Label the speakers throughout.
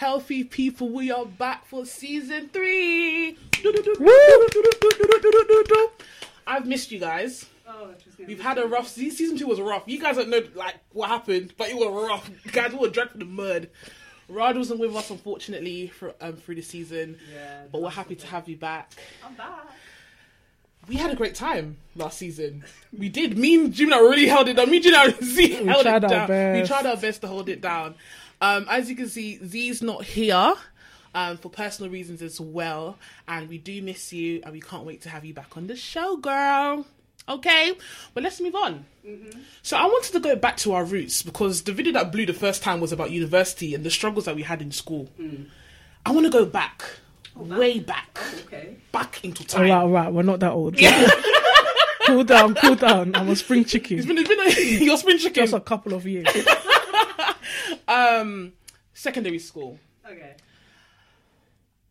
Speaker 1: wealthy and healthy people. We are back for season three. I've missed you guys.
Speaker 2: Oh,
Speaker 1: We've had a rough se- season. Two was rough. You guys don't know like what happened, but it was rough. You guys were dragged through the mud. Rod wasn't with us unfortunately for um through the season,
Speaker 2: Yeah,
Speaker 1: but we're happy to have you back.
Speaker 2: I'm back.
Speaker 1: We had a great time last season. We did. Me and Jimmy really held it down. Me and Jimmy held it
Speaker 3: our
Speaker 1: down. We tried our best to hold it down. Um, as you can see, Z's not here um, for personal reasons as well, and we do miss you, and we can't wait to have you back on the show, girl. Okay, but let's move on. So I wanted to go back to our roots because the video that blew the first time was about university and the struggles that we had in school. I want to go back, way back,
Speaker 2: Okay.
Speaker 1: back into
Speaker 3: All
Speaker 1: time.
Speaker 3: right, all right, we're not that old. cool down, cool down. I'm a spring chicken.
Speaker 1: It's been, it's been a, your spring chicken.
Speaker 3: Just a couple of years.
Speaker 1: um, secondary school.
Speaker 2: Okay.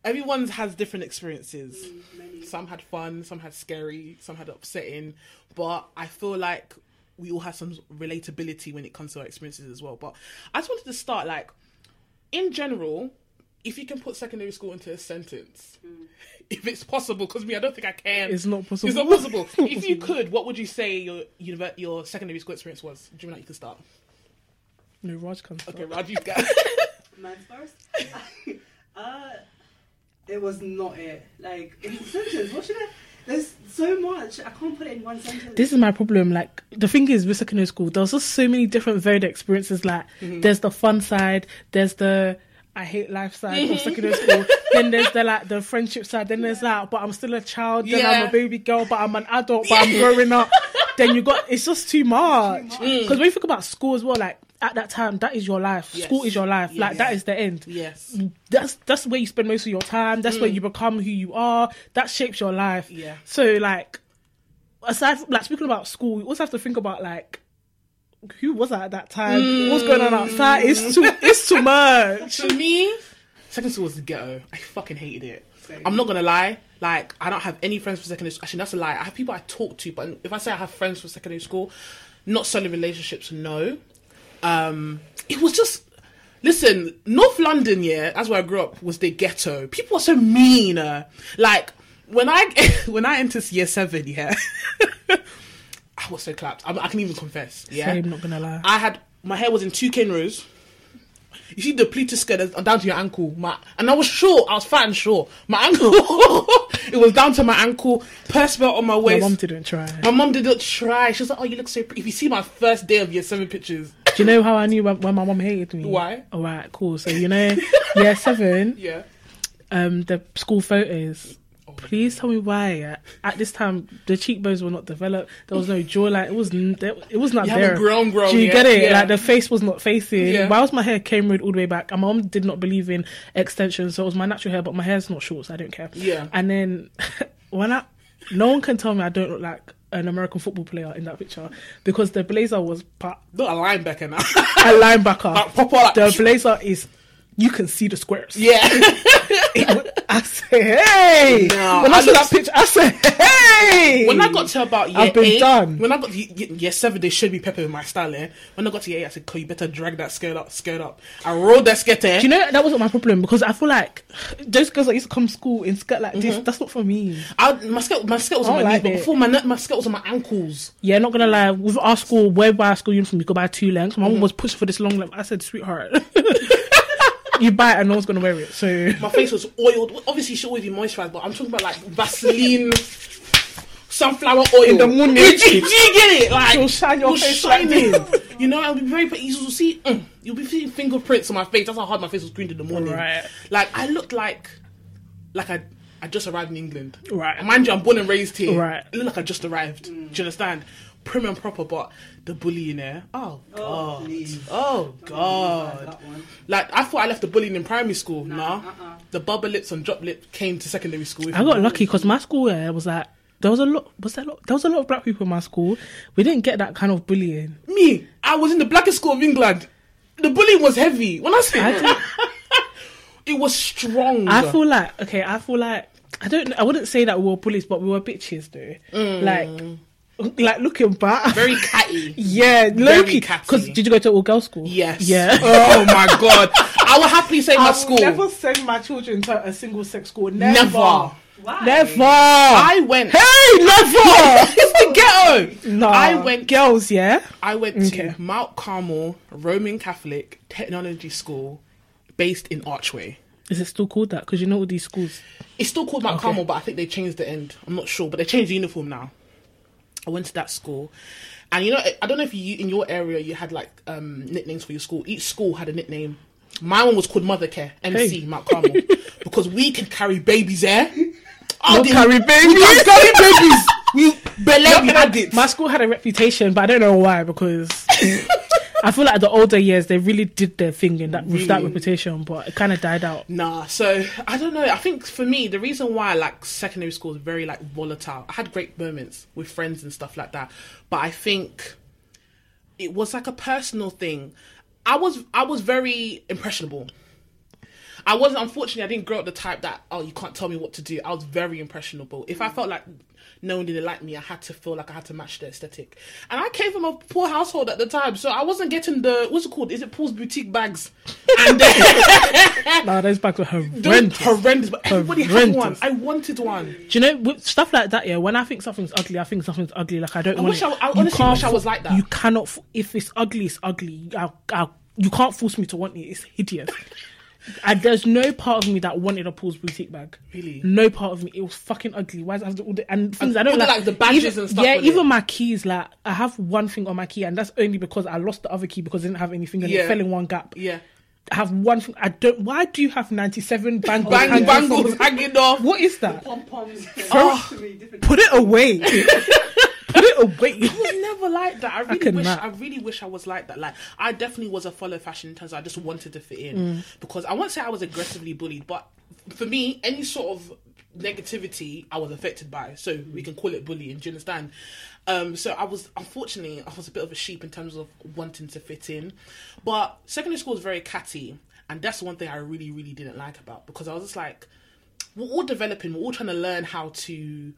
Speaker 1: Everyone's has different experiences.
Speaker 2: Many.
Speaker 1: Some had fun, some had scary, some had upsetting. But I feel like we all have some relatability when it comes to our experiences as well. But I just wanted to start like, in general, if you can put secondary school into a sentence, if it's possible, because me, I don't think I can.
Speaker 3: It's not possible.
Speaker 1: It's not possible. if you could, what would you say your univer- your secondary school experience was? Do you know you can start?
Speaker 3: No, Raj can start.
Speaker 1: Okay, Raj, you go.
Speaker 2: Mine's first. uh, it was not it. Like in sentence. What should I? There's so much. I can't put it in one sentence.
Speaker 3: This is my problem. Like the thing is, with secondary school, there's just so many different varied experiences. Like mm-hmm. there's the fun side, there's the I hate life side of mm-hmm. secondary school. Then there's the like the friendship side. Then there's that, but I'm still a child. Then I'm a baby girl, but I'm an adult. But I'm growing up. then you got it's just too much. Mm. Because when you think about school as well, like at that time, that is your life.
Speaker 1: Yes.
Speaker 3: School is your life. Like that is the end.
Speaker 1: yes.
Speaker 3: that's that's where you spend most of your time. That's where mm. you become who you are. That shapes your life.
Speaker 1: Yeah.
Speaker 3: So like, aside from like speaking about school, you also have to think about like who was I at that time? What's going on outside? It's too mm. it's too much.
Speaker 1: For me, secondary school was the ghetto. I fucking hated it.
Speaker 2: Same.
Speaker 1: I'm not gonna lie. Like, I don't have any friends from secondary school. Actually, that's a lie. I have people I talk to, but if I say I have friends from secondary school, not solid relationships, no. Um, it was just. Listen, North London, yeah, that's where I grew up, was the ghetto. People are so mean. uh, like when I when I entered year seven, yeah, I was so clapped. I, I can even confess. Yeah,
Speaker 3: Same, not gonna lie.
Speaker 1: I had my hair was in two cane rows. You see the pleated skirt down to your ankle, my and I was short. I was fat and short. My ankle, it was down to my ankle. Purse belt on my waist.
Speaker 3: My mom didn't try.
Speaker 1: My mom didn't try. She was like, "Oh, you look so pretty." If you see my first day of year seven pictures,
Speaker 3: Do you know how I knew when, when my mom hated me?
Speaker 1: Why?
Speaker 3: All right, cool. So you know, yeah, seven,
Speaker 1: yeah,
Speaker 3: um, the school photos. Please tell me why. At this time, the cheekbones were not developed. There was no jawline. It was it was not
Speaker 1: You
Speaker 3: there.
Speaker 1: grown, grown
Speaker 3: Do you
Speaker 1: yet.
Speaker 3: get it?
Speaker 1: Yeah.
Speaker 3: Like the face was not facing.
Speaker 1: Yeah.
Speaker 3: Why was my hair came road all the way back? And my mom did not believe in extensions, so it was my natural hair. But my hair's not short, so I don't care.
Speaker 1: Yeah.
Speaker 3: And then when I, no one can tell me I don't look like an American football player in that picture because the blazer was pa-
Speaker 1: not a linebacker now.
Speaker 3: a linebacker.
Speaker 1: Like, proper, like-
Speaker 3: the blazer is. You can see the squares.
Speaker 1: yeah,
Speaker 3: I say, hey!
Speaker 1: No,
Speaker 3: when I,
Speaker 1: I
Speaker 3: saw that picture, I said, hey!
Speaker 1: when I got to about year
Speaker 3: I've been
Speaker 1: eight,
Speaker 3: done.
Speaker 1: when I got to ye- year seven, they showed me Pepper in my style. Eh? When I got to year eight, I said, "Cool, you better drag that skirt up, skirt up." I rolled that skirt. Eh?
Speaker 3: Do you know that wasn't my problem because I feel like those girls that used to come to school in skirt like
Speaker 1: Mm-hmm.
Speaker 3: this, that's not for me.
Speaker 1: I, my skirt, my skirt was on my
Speaker 3: don't
Speaker 1: knees,
Speaker 3: like
Speaker 1: but before my my skirt was on my ankles.
Speaker 3: Yeah, not gonna lie. With our school, where by our school uniform, you go by two lengths.
Speaker 1: Mm-hmm.
Speaker 3: My mom was pushing for this long length. I said, sweetheart, you buy it and no one's gonna wear it. So
Speaker 1: My face was oiled. Obviously, it should always be moisturized, but I'm talking about like Vaseline, sunflower oil
Speaker 3: In the morning.
Speaker 1: Do you, get it? Like
Speaker 3: It'll shine your
Speaker 1: was
Speaker 3: face like
Speaker 1: shining.
Speaker 3: this.
Speaker 1: you know, I'll be very. You will see. Mm, you'll be seeing fingerprints on my face. That's how hard my face was green in the morning.
Speaker 3: Right.
Speaker 1: Like I looked like, like I. I just arrived in England.
Speaker 3: Right.
Speaker 1: And mind you, I'm born and raised here.
Speaker 3: Right.
Speaker 1: I look like I just arrived. Do you understand? Prim and proper, but the bullying there. Oh
Speaker 2: Oh,
Speaker 1: god.
Speaker 2: please.
Speaker 1: Oh god.
Speaker 2: That one.
Speaker 1: Like I thought I left the bullying in primary school. Nah,
Speaker 2: uh-uh.
Speaker 1: the bubble lips and drop lip came to secondary school.
Speaker 3: I got lucky because my school yeah, was like there was a lot. Was there a lot? There was a lot of black people in my school. We didn't get that kind of bullying.
Speaker 1: Me, I was in the blackest school of England. The bullying was heavy. When I say
Speaker 3: I
Speaker 1: it was strong.
Speaker 3: I feel like okay. I feel like I don't. I wouldn't say that we were bullies, but we were bitches though.
Speaker 1: Mm.
Speaker 3: Like like looking back,
Speaker 1: Very catty.
Speaker 3: yeah,
Speaker 1: very
Speaker 3: Loki.
Speaker 1: catty.
Speaker 3: Because did you go to all girls school?
Speaker 1: Yes.
Speaker 3: Yeah.
Speaker 1: Oh my god. I will happily say my school.
Speaker 3: will never send my children to a single sex school. Never.
Speaker 1: Never.
Speaker 2: Why?
Speaker 3: Never.
Speaker 1: I went.
Speaker 3: hey, never.
Speaker 1: it's the ghetto.
Speaker 3: no.
Speaker 1: I went.
Speaker 3: girls. Yeah.
Speaker 1: I went
Speaker 3: Okay.
Speaker 1: to Mount Carmel Roman Catholic Technology School, based in Archway.
Speaker 3: Is it still called that? Because you know all these schools.
Speaker 1: It's still called Mount
Speaker 3: Okay.
Speaker 1: Carmel, but I think they changed the end. I'm not sure, but they changed the uniform now. I went to that school, and you know, I don't know if you in your area you had like um, nicknames for your school. Each school had a nickname. My one was called Mother Care MC
Speaker 3: Hey.
Speaker 1: Mount Carmel because we can carry babies there.
Speaker 3: We'll
Speaker 1: they-
Speaker 3: carry
Speaker 1: We can carry babies. We barely we had it.
Speaker 3: My school had a reputation, but I don't know why because I feel like the older years they really did their thing in that with that reputation, but it kind of died out.
Speaker 1: Nah, so I don't know. I think for me, the reason why like secondary school is very like volatile. I had great moments with friends and stuff like that, but I think it was like a personal thing. I was I was very impressionable. I wasn't unfortunately I didn't grow up the type that oh you can't tell me what to do. I was very impressionable. If I felt like no one didn't like me, I had to feel like I had to match the aesthetic. And I came from a poor household at the time, so I wasn't getting the what's it called? Is it Paul's boutique bags? And then, uh,
Speaker 3: Nah, those bags were horrendous.
Speaker 1: horrendous, but everybody had one. I wanted one.
Speaker 3: Do you know with stuff like that? Yeah, when I think something's ugly, I think something's ugly. Like I don't
Speaker 1: I
Speaker 3: want
Speaker 1: wish
Speaker 3: it.
Speaker 1: I- I honestly wish I was like that.
Speaker 3: You cannot. If it's ugly, it's ugly. I, I, you can't force me to want it. It's hideous. And there's no part of me that wanted a Paul's boutique bag.
Speaker 1: Really?
Speaker 3: No part of me. It was fucking ugly. Why does it all the and things I don't like,
Speaker 1: like, the badges
Speaker 3: even,
Speaker 1: and stuff
Speaker 3: Yeah, even
Speaker 1: it.
Speaker 3: my keys. Like I have one thing on my key, and that's only because I lost the other key because I didn't have anything and
Speaker 1: Yeah.
Speaker 3: it fell in one gap.
Speaker 1: Yeah,
Speaker 3: I have one thing. I don't. Why do you have 97 bangles?
Speaker 1: bang
Speaker 3: hanging from
Speaker 1: bangles
Speaker 3: the-
Speaker 1: hanging off.
Speaker 3: What is that?
Speaker 2: Pom poms.
Speaker 1: Oh.
Speaker 3: Put it away. Put it away.
Speaker 1: I was never like that. I really
Speaker 3: could
Speaker 1: wish.
Speaker 3: not.
Speaker 1: I really wish I was like that. Like I definitely was a follow fashion in terms. Of I just wanted to fit in
Speaker 3: Mm.
Speaker 1: because I won't say I was aggressively bullied, but for me, any sort of negativity I was affected by. So we can call it bullying. Do you understand? Um, so I was unfortunately I was a bit of a sheep in terms of wanting to fit in, but secondary school was very catty, and that's one thing I really really didn't like about because I was just like, we're all developing, we're all trying to learn how to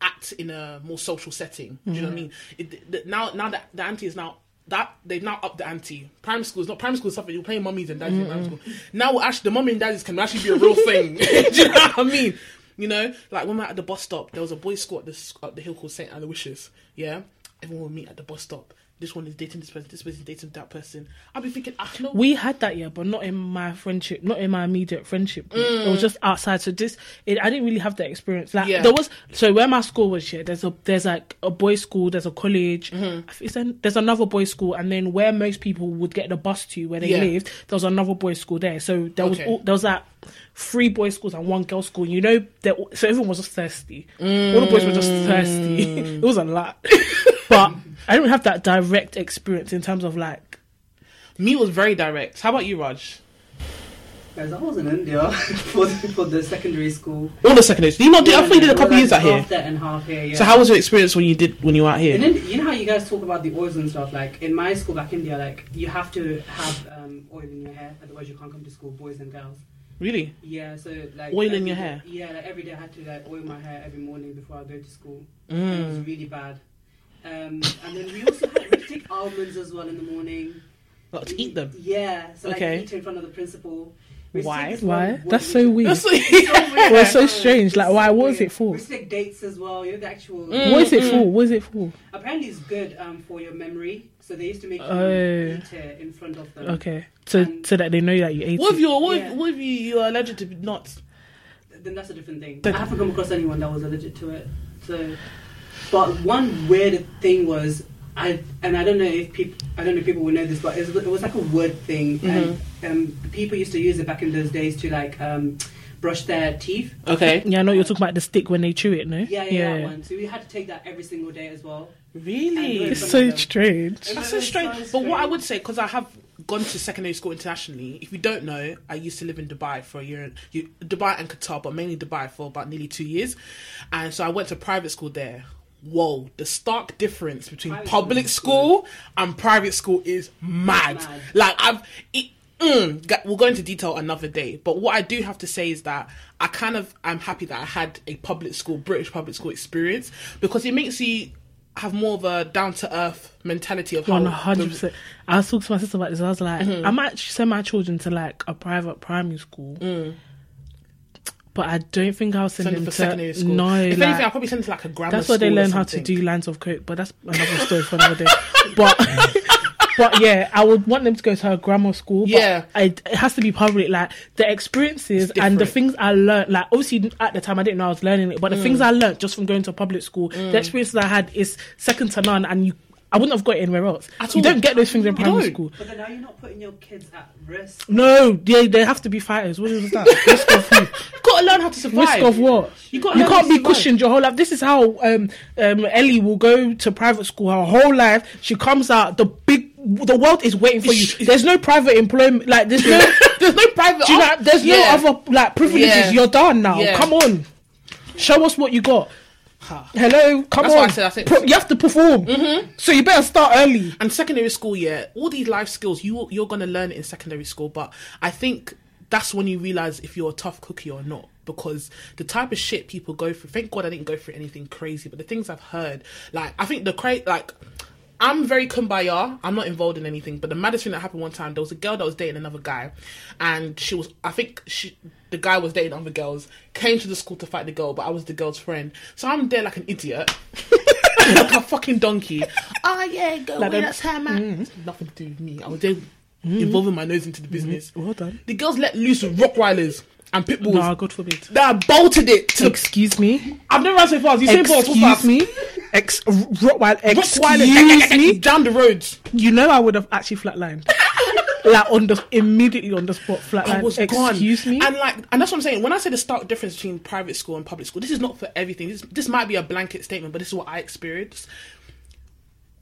Speaker 1: act in a more social setting. Do you know what I mm-hmm. mean? It, the, now, now that the ante is now that they've now upped the ante. Primary school is not primary school is something you're playing mummies and daddies in primary mm-hmm. school. Now, actually, the mummy and daddies can actually be a real thing. Do you know what I mean? You know, like when we're at the bus stop, there was a boys' school at the at the hill called Saint Aloysius. Yeah, everyone would meet at the bus stop. This one is dating this person. This person is dating that person. I'll be thinking, ah, no.
Speaker 3: We had that, yeah, but not in my friendship, not in my immediate friendship. group. It was just outside. So this, it, I didn't really have that experience. Like
Speaker 1: Yeah.
Speaker 3: there was, so where my school was, yeah, there's a there's like a boys' school, there's a college,
Speaker 1: Mm-hmm.
Speaker 3: I it's an- there's another boys' school, and then where most people would get the bus to where they
Speaker 1: Yeah.
Speaker 3: lived, there was another boys' school there. So there was
Speaker 1: Okay.
Speaker 3: all, there was like three boys' schools and one girls' school. You know, so everyone was just thirsty. All the boys were just thirsty.
Speaker 1: Mm.
Speaker 3: it was a lot, but I don't have that direct experience in terms of like
Speaker 1: Me was very direct. How about you, Raj?
Speaker 2: Guys, I was in India for the, for the secondary school.
Speaker 1: All the secondary. Did you not do? I thought you did a couple
Speaker 2: Well,
Speaker 1: years out
Speaker 2: like
Speaker 1: here.
Speaker 2: And half here. Yeah.
Speaker 1: So how was your experience when you did when you were out here?
Speaker 2: You know how you guys talk about the oils and stuff. Like in my school back in India, like you have to have um, oil in your hair, otherwise you can't come to school, boys and girls.
Speaker 1: Really?
Speaker 2: Yeah, so like
Speaker 1: Oil in your hair?
Speaker 2: Yeah, like every day I had to like oil my hair every morning before I go to school.
Speaker 1: Mm.
Speaker 2: It was really bad. Um, and then we also had we to take almonds as well in the morning.
Speaker 1: Like, to eat them.
Speaker 2: Yeah, so like
Speaker 1: Okay.
Speaker 2: eat in front of the principal. We
Speaker 1: Why?
Speaker 2: take
Speaker 3: why?
Speaker 2: one
Speaker 3: That's so weird.
Speaker 1: That's
Speaker 2: so weird.
Speaker 3: Well, it's so strange. Like, why?
Speaker 2: so
Speaker 3: What was it for?
Speaker 2: We used to take dates as well. You know the actual.
Speaker 1: Mm.
Speaker 3: What is it for? What is it for?
Speaker 2: Apparently, it's good um, for your memory. So they used to make you
Speaker 3: Oh.
Speaker 2: eat it in front of them.
Speaker 3: Okay, so
Speaker 2: And-
Speaker 3: so that they know that you ate.
Speaker 1: What if you're what,
Speaker 2: Yeah.
Speaker 1: if, what if you you are allergic to nuts?
Speaker 2: Then that's a different thing.
Speaker 3: But-
Speaker 2: I haven't come across anyone that was allergic to it. So, but one weird thing was I and I don't know if people I don't know if people will know this, but it was, it was like a word thing, and um, people used to use it back in those days to like um, brush their teeth.
Speaker 1: Okay.
Speaker 3: Yeah, I know you're talking about the stick when they chew it, no?
Speaker 2: Yeah, yeah, that one. So we had to take that every single day as well.
Speaker 1: Really?
Speaker 3: It's so strange.
Speaker 1: That's
Speaker 2: It's
Speaker 1: so
Speaker 2: so
Speaker 1: strange. But what I would say, because I have gone to secondary school internationally, if you don't know, I used to live in Dubai for a year, you, Dubai and Qatar, but mainly Dubai for about nearly two years, and so I went to private school there. Whoa, the stark difference between
Speaker 2: Private
Speaker 1: public
Speaker 2: school
Speaker 1: school and private school is mad.
Speaker 2: Mad.
Speaker 1: Like I've, it, Mm, we'll go into detail another day. But what I do have to say is that I kind of I'm happy that I had a public school, British public school experience because it makes you have more of a down to earth mentality of how
Speaker 3: One hundred percent. I was talking to my sister about this. I was like,
Speaker 1: Mm-hmm.
Speaker 3: I might send my children to like a private primary school, but I don't think I'll send,
Speaker 1: Mm. send
Speaker 3: them
Speaker 1: it
Speaker 3: to
Speaker 1: secondary school.
Speaker 3: no.
Speaker 1: if
Speaker 3: like-
Speaker 1: anything, I'll probably send it to like a grammar.
Speaker 3: that's where they learn how to do lines of coke. But that's another story for another day. But but yeah, I would want them to go to a grammar school. But
Speaker 1: Yeah.
Speaker 3: I, it has to be public. Like the experiences and the things I learned. Like obviously at the time I didn't know I was learning it, but the
Speaker 1: Mm.
Speaker 3: things I learned just from going to a public school, the experiences I had is second to none, and you. I wouldn't have got it anywhere else.
Speaker 1: At
Speaker 3: you
Speaker 1: all.
Speaker 3: don't get those things in
Speaker 1: You
Speaker 3: primary
Speaker 1: don't.
Speaker 3: school.
Speaker 2: But then are you not putting your kids at risk?
Speaker 3: No, they they have to be fighters. What is that? Risk of who?
Speaker 1: You gotta learn how to survive.
Speaker 3: Risk of what?
Speaker 1: You gotta
Speaker 3: You can't be
Speaker 1: survive.
Speaker 3: cushioned your whole life. This is how um, um, Ellie will go to private school her whole life. She comes out, the big, the world is waiting for you. There's no private employment. Like there's no,
Speaker 1: There's no private.
Speaker 3: do you know? There's
Speaker 1: Yeah.
Speaker 3: no other like privileges.
Speaker 1: Yeah.
Speaker 3: You're done now.
Speaker 1: Yeah.
Speaker 3: Come on, show us what you got. Hello, come
Speaker 1: That's
Speaker 3: on.
Speaker 1: I said- I think-
Speaker 3: Pro- you have to perform. Mm-hmm. So you better start early.
Speaker 1: and secondary school, yeah, all these life skills you you're gonna learn it in secondary school. But I think that's when you realize if you're a tough cookie or not. Because the type of shit people go through, thank God I didn't go through anything crazy. But the things I've heard, like I think the cra like I'm very kumbaya. I'm not involved in anything. But the maddest thing that happened one time, there was a girl that was dating another guy, and she was. I think she, the guy was dating other girls. Came to the school to fight the girl, but I was the girl's friend. So I'm there like an idiot, like a fucking donkey. Oh yeah, go
Speaker 3: Like
Speaker 1: away. That's her man. Mm. Nothing to do with me. I was there mm. involving my nose into the mm-hmm. business.
Speaker 3: Well done.
Speaker 1: The girls let loose with Rottweilers and pit bulls.
Speaker 3: No, God forbid.
Speaker 1: That bolted it. To,
Speaker 3: Excuse me.
Speaker 1: I've never ran so fast. You say balls so
Speaker 3: Excuse me. Ex- Rottweiler.
Speaker 1: Rottweilers
Speaker 3: Excuse me.
Speaker 1: down the roads.
Speaker 3: You know, I would have actually flatlined. like on the immediately on the spot, flatline.
Speaker 1: I was gone.
Speaker 3: Excuse me.
Speaker 1: And like, and that's what I'm saying. When I say the stark difference between private school and public school, this is not for everything. This, this might be a blanket statement, but this is what I experienced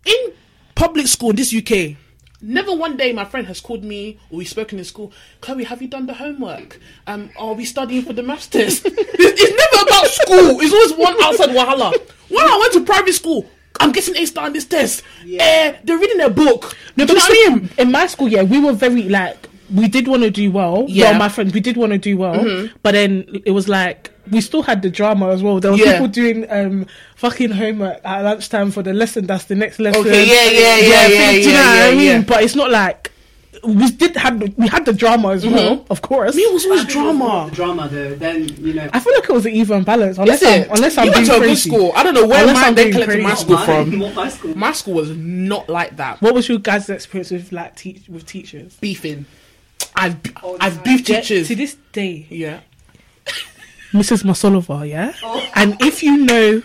Speaker 1: in public school in this UK. Never one day my friend has called me or we've spoken in school. Chloe, have you done the homework? Um, are we studying for the maths test? it's, it's never about school. It's always one outside wahala. When I went to private school, I'm getting A star on this test.
Speaker 2: Yeah.
Speaker 1: Eh, they're reading a book.
Speaker 3: no,
Speaker 1: Do
Speaker 3: but
Speaker 1: you know what I mean?
Speaker 3: in my school, yeah, we were very like we did want to do well.
Speaker 1: Yeah.
Speaker 3: Well, my friends, we did want to do well, but then it was like we still had the drama as well. There were
Speaker 1: Yeah.
Speaker 3: people doing um fucking homework at lunchtime for the lesson. That's the next lesson.
Speaker 1: Okay, yeah, yeah, yeah, yeah,
Speaker 3: do you know
Speaker 1: yeah,
Speaker 3: what I mean?
Speaker 1: yeah.
Speaker 3: But it's not like we did have the, we had the drama as well, of course.
Speaker 1: Me, it was always
Speaker 2: I was
Speaker 1: drama.
Speaker 2: the Drama though, then you know.
Speaker 3: I feel like it was an even balance. Unless
Speaker 1: Is
Speaker 3: I'm,
Speaker 1: it?
Speaker 3: unless I'm
Speaker 1: you
Speaker 3: being
Speaker 1: went to a good school. I don't know where
Speaker 3: Unless
Speaker 1: my
Speaker 3: I'm
Speaker 1: they
Speaker 3: being
Speaker 1: collected my school from.
Speaker 2: My school.
Speaker 1: My school was not like that.
Speaker 3: What was your guys' experience with like te- with teachers?
Speaker 1: Beefing. I've
Speaker 2: Oh,
Speaker 1: I've
Speaker 2: no.
Speaker 1: beefed
Speaker 3: Yeah,
Speaker 1: teachers.
Speaker 3: to this day,
Speaker 1: Yeah.
Speaker 3: Mrs. Masolova, yeah.
Speaker 2: Oh.
Speaker 3: And if you know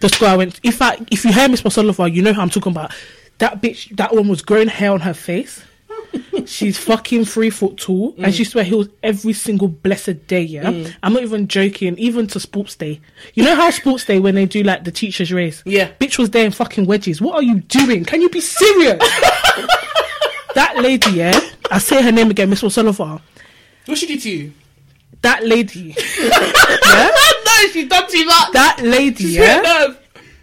Speaker 3: the school I went, if I if you hear Miss Masolova, you know who I'm talking about. That bitch, that one was growing hair on her face. She's fucking three foot tall,
Speaker 1: Mm.
Speaker 3: and she used to wear heels every single blessed day. Yeah, I'm not even joking. Even to sports day, you know how sports day when they do like the teachers' race.
Speaker 1: Yeah.
Speaker 3: bitch was there in fucking wedges. What are you doing? Can you be serious? that lady, yeah, I say her name again, Miss Masolova.
Speaker 1: What she did to you?
Speaker 3: That lady, yeah,
Speaker 1: no, she done too much.
Speaker 3: that lady,
Speaker 1: She's
Speaker 3: yeah.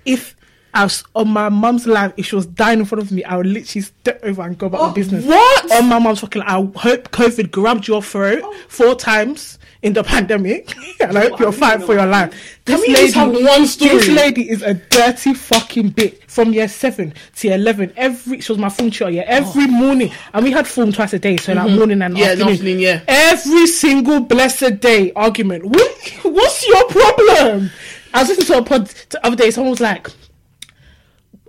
Speaker 3: if I was on my mum's life, if she was dying in front of me, I would literally step over and go about my oh, business.
Speaker 1: what?
Speaker 3: On my mum's fucking, I hope COVID grabbed your throat oh. four times in the pandemic, and I hope you're fine for your life. This
Speaker 1: we just one story?
Speaker 3: This lady is a dirty fucking bitch. From year seven to year eleven, every she was my form tutor. Yeah, every morning, and we had form twice a day, so like morning and
Speaker 1: Oh. Mm-hmm. Yeah,
Speaker 3: afternoon.
Speaker 1: afternoon, yeah.
Speaker 3: Every single blessed day argument. What, what's your problem? I was listening to a pod the other day. Someone was like,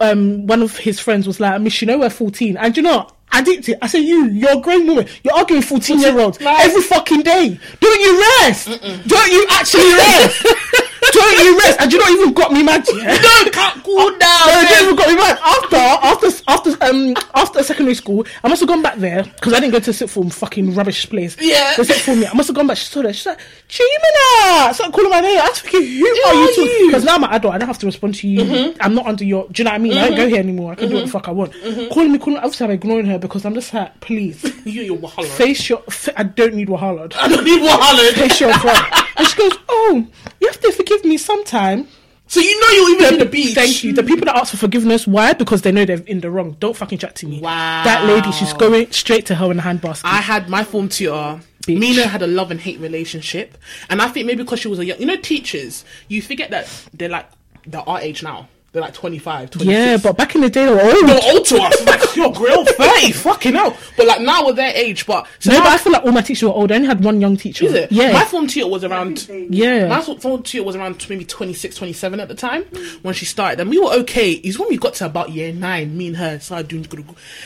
Speaker 3: um, one of his friends was like, Miss, you know we're 14. And you know, what? I did it. I said, you, you're a grown woman. You're arguing 14 year olds
Speaker 1: Like-
Speaker 3: every fucking day. Don't you rest? Don't you actually rest? Don't you rest? And you not even got me mad yet.
Speaker 1: No, can't cool down.
Speaker 3: No, they even got me mad. After, after, after, um, after secondary school, I must have gone back there because I didn't go to sit form, fucking rubbish place.
Speaker 1: Yeah.
Speaker 3: They sit for me. I must have gone back. She saw that. She's like, Chimina! Started calling my name. I was thinking, who are
Speaker 1: are
Speaker 3: you?
Speaker 1: you? Mm-hmm.
Speaker 3: Because now I'm an adult. I don't have to respond to you. I'm not under your. Do you know what I mean? I don't go here anymore. I can do what the fuck I want. Calling me, calling. me. Obviously, I'm ignoring her because I'm just like, please
Speaker 1: You your wahala.
Speaker 3: face your. Fa- I don't need wahala
Speaker 1: I don't need wahala.
Speaker 3: face your front. And she goes, Oh, you have to forgive me sometime.
Speaker 1: So you know you're even in the beach.
Speaker 3: Thank you. The people that ask for forgiveness, why? Because they know they're in the wrong. Don't fucking chat to me.
Speaker 1: Wow.
Speaker 3: That lady, she's going straight to hell in the handbasket.
Speaker 1: I had my form tutor.
Speaker 3: Bitch.
Speaker 1: Mina had a love and hate relationship, and I think maybe because she was a young, you know, teachers, you forget that they're like they're our age now. They're like 25, 26.
Speaker 3: yeah, but back in the day, they were old.
Speaker 1: they're old to us. Like your grill, thirty, fucking hell. But like now we're their age. But so
Speaker 3: no,
Speaker 1: now-
Speaker 3: but I feel like all my teachers were old. I only had one young teacher.
Speaker 1: is it?
Speaker 3: Yeah.
Speaker 1: My form tutor was around.
Speaker 3: yeah.
Speaker 1: My form tutor was around maybe 26, 27 at the time when she started. And we were okay. It's when we got to about year nine, me and her started doing good.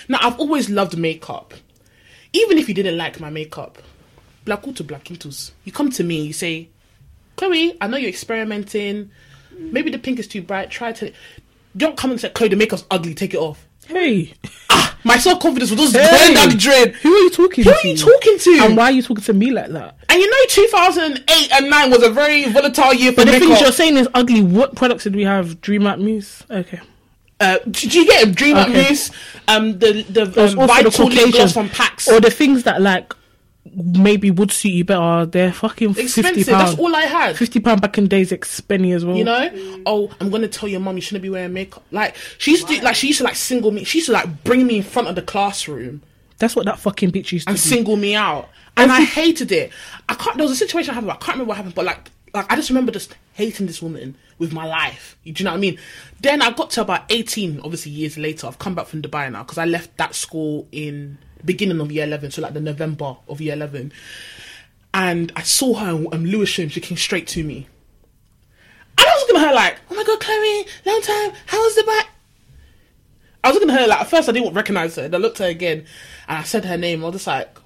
Speaker 1: Now, I've always loved makeup. Even if you didn't like my makeup, black to black intus, you come to me, you say, Chloe, I know you're experimenting. Maybe the pink is too bright. Try to. Don't come and say, Chloe, the makeup's ugly. Take it off.
Speaker 3: hey.
Speaker 1: My self confidence was just
Speaker 3: Hey.
Speaker 1: going down the drain.
Speaker 3: Who are you talking
Speaker 1: Who
Speaker 3: to?
Speaker 1: Who are you talking to?
Speaker 3: And why are you talking to me like that?
Speaker 1: And you know, 2008 and 9 was a very volatile year for
Speaker 3: But the
Speaker 1: makeup.
Speaker 3: things you're saying is ugly. What products did we have? Dream Matte Mousse? Okay.
Speaker 1: Uh, did you get a Dream
Speaker 3: Okay.
Speaker 1: Mousse? Um, the the um,
Speaker 3: also the
Speaker 1: Vital gloss from Pax.
Speaker 3: Or the things that like maybe would suit you better. They're fucking
Speaker 1: Expensive. That's all I had.
Speaker 3: Fifty pound back in days, expensive as well.
Speaker 1: You know? Oh, I'm gonna tell your mum you shouldn't be wearing makeup. Like she used to, like she used to like single me. She used to like bring me in front of the classroom
Speaker 3: That's what that fucking bitch used to
Speaker 1: and
Speaker 3: do.
Speaker 1: single me out, and I hated it. I can't. There was a situation I happened. I can't remember what happened, but like, like I just remember just hating this woman with my life. Do you know what I mean? Then I got to about 18, obviously years later. I've come back from Dubai now because I left that school in beginning of year 11, so like the November of year 11. And I saw her and Lewisham. She came straight to me. And I was looking at her like, oh my god, Chloe, long time. How was the back? I was looking at her like at first I didn't recognize her. And I looked at her again, and I said her name. I was just like,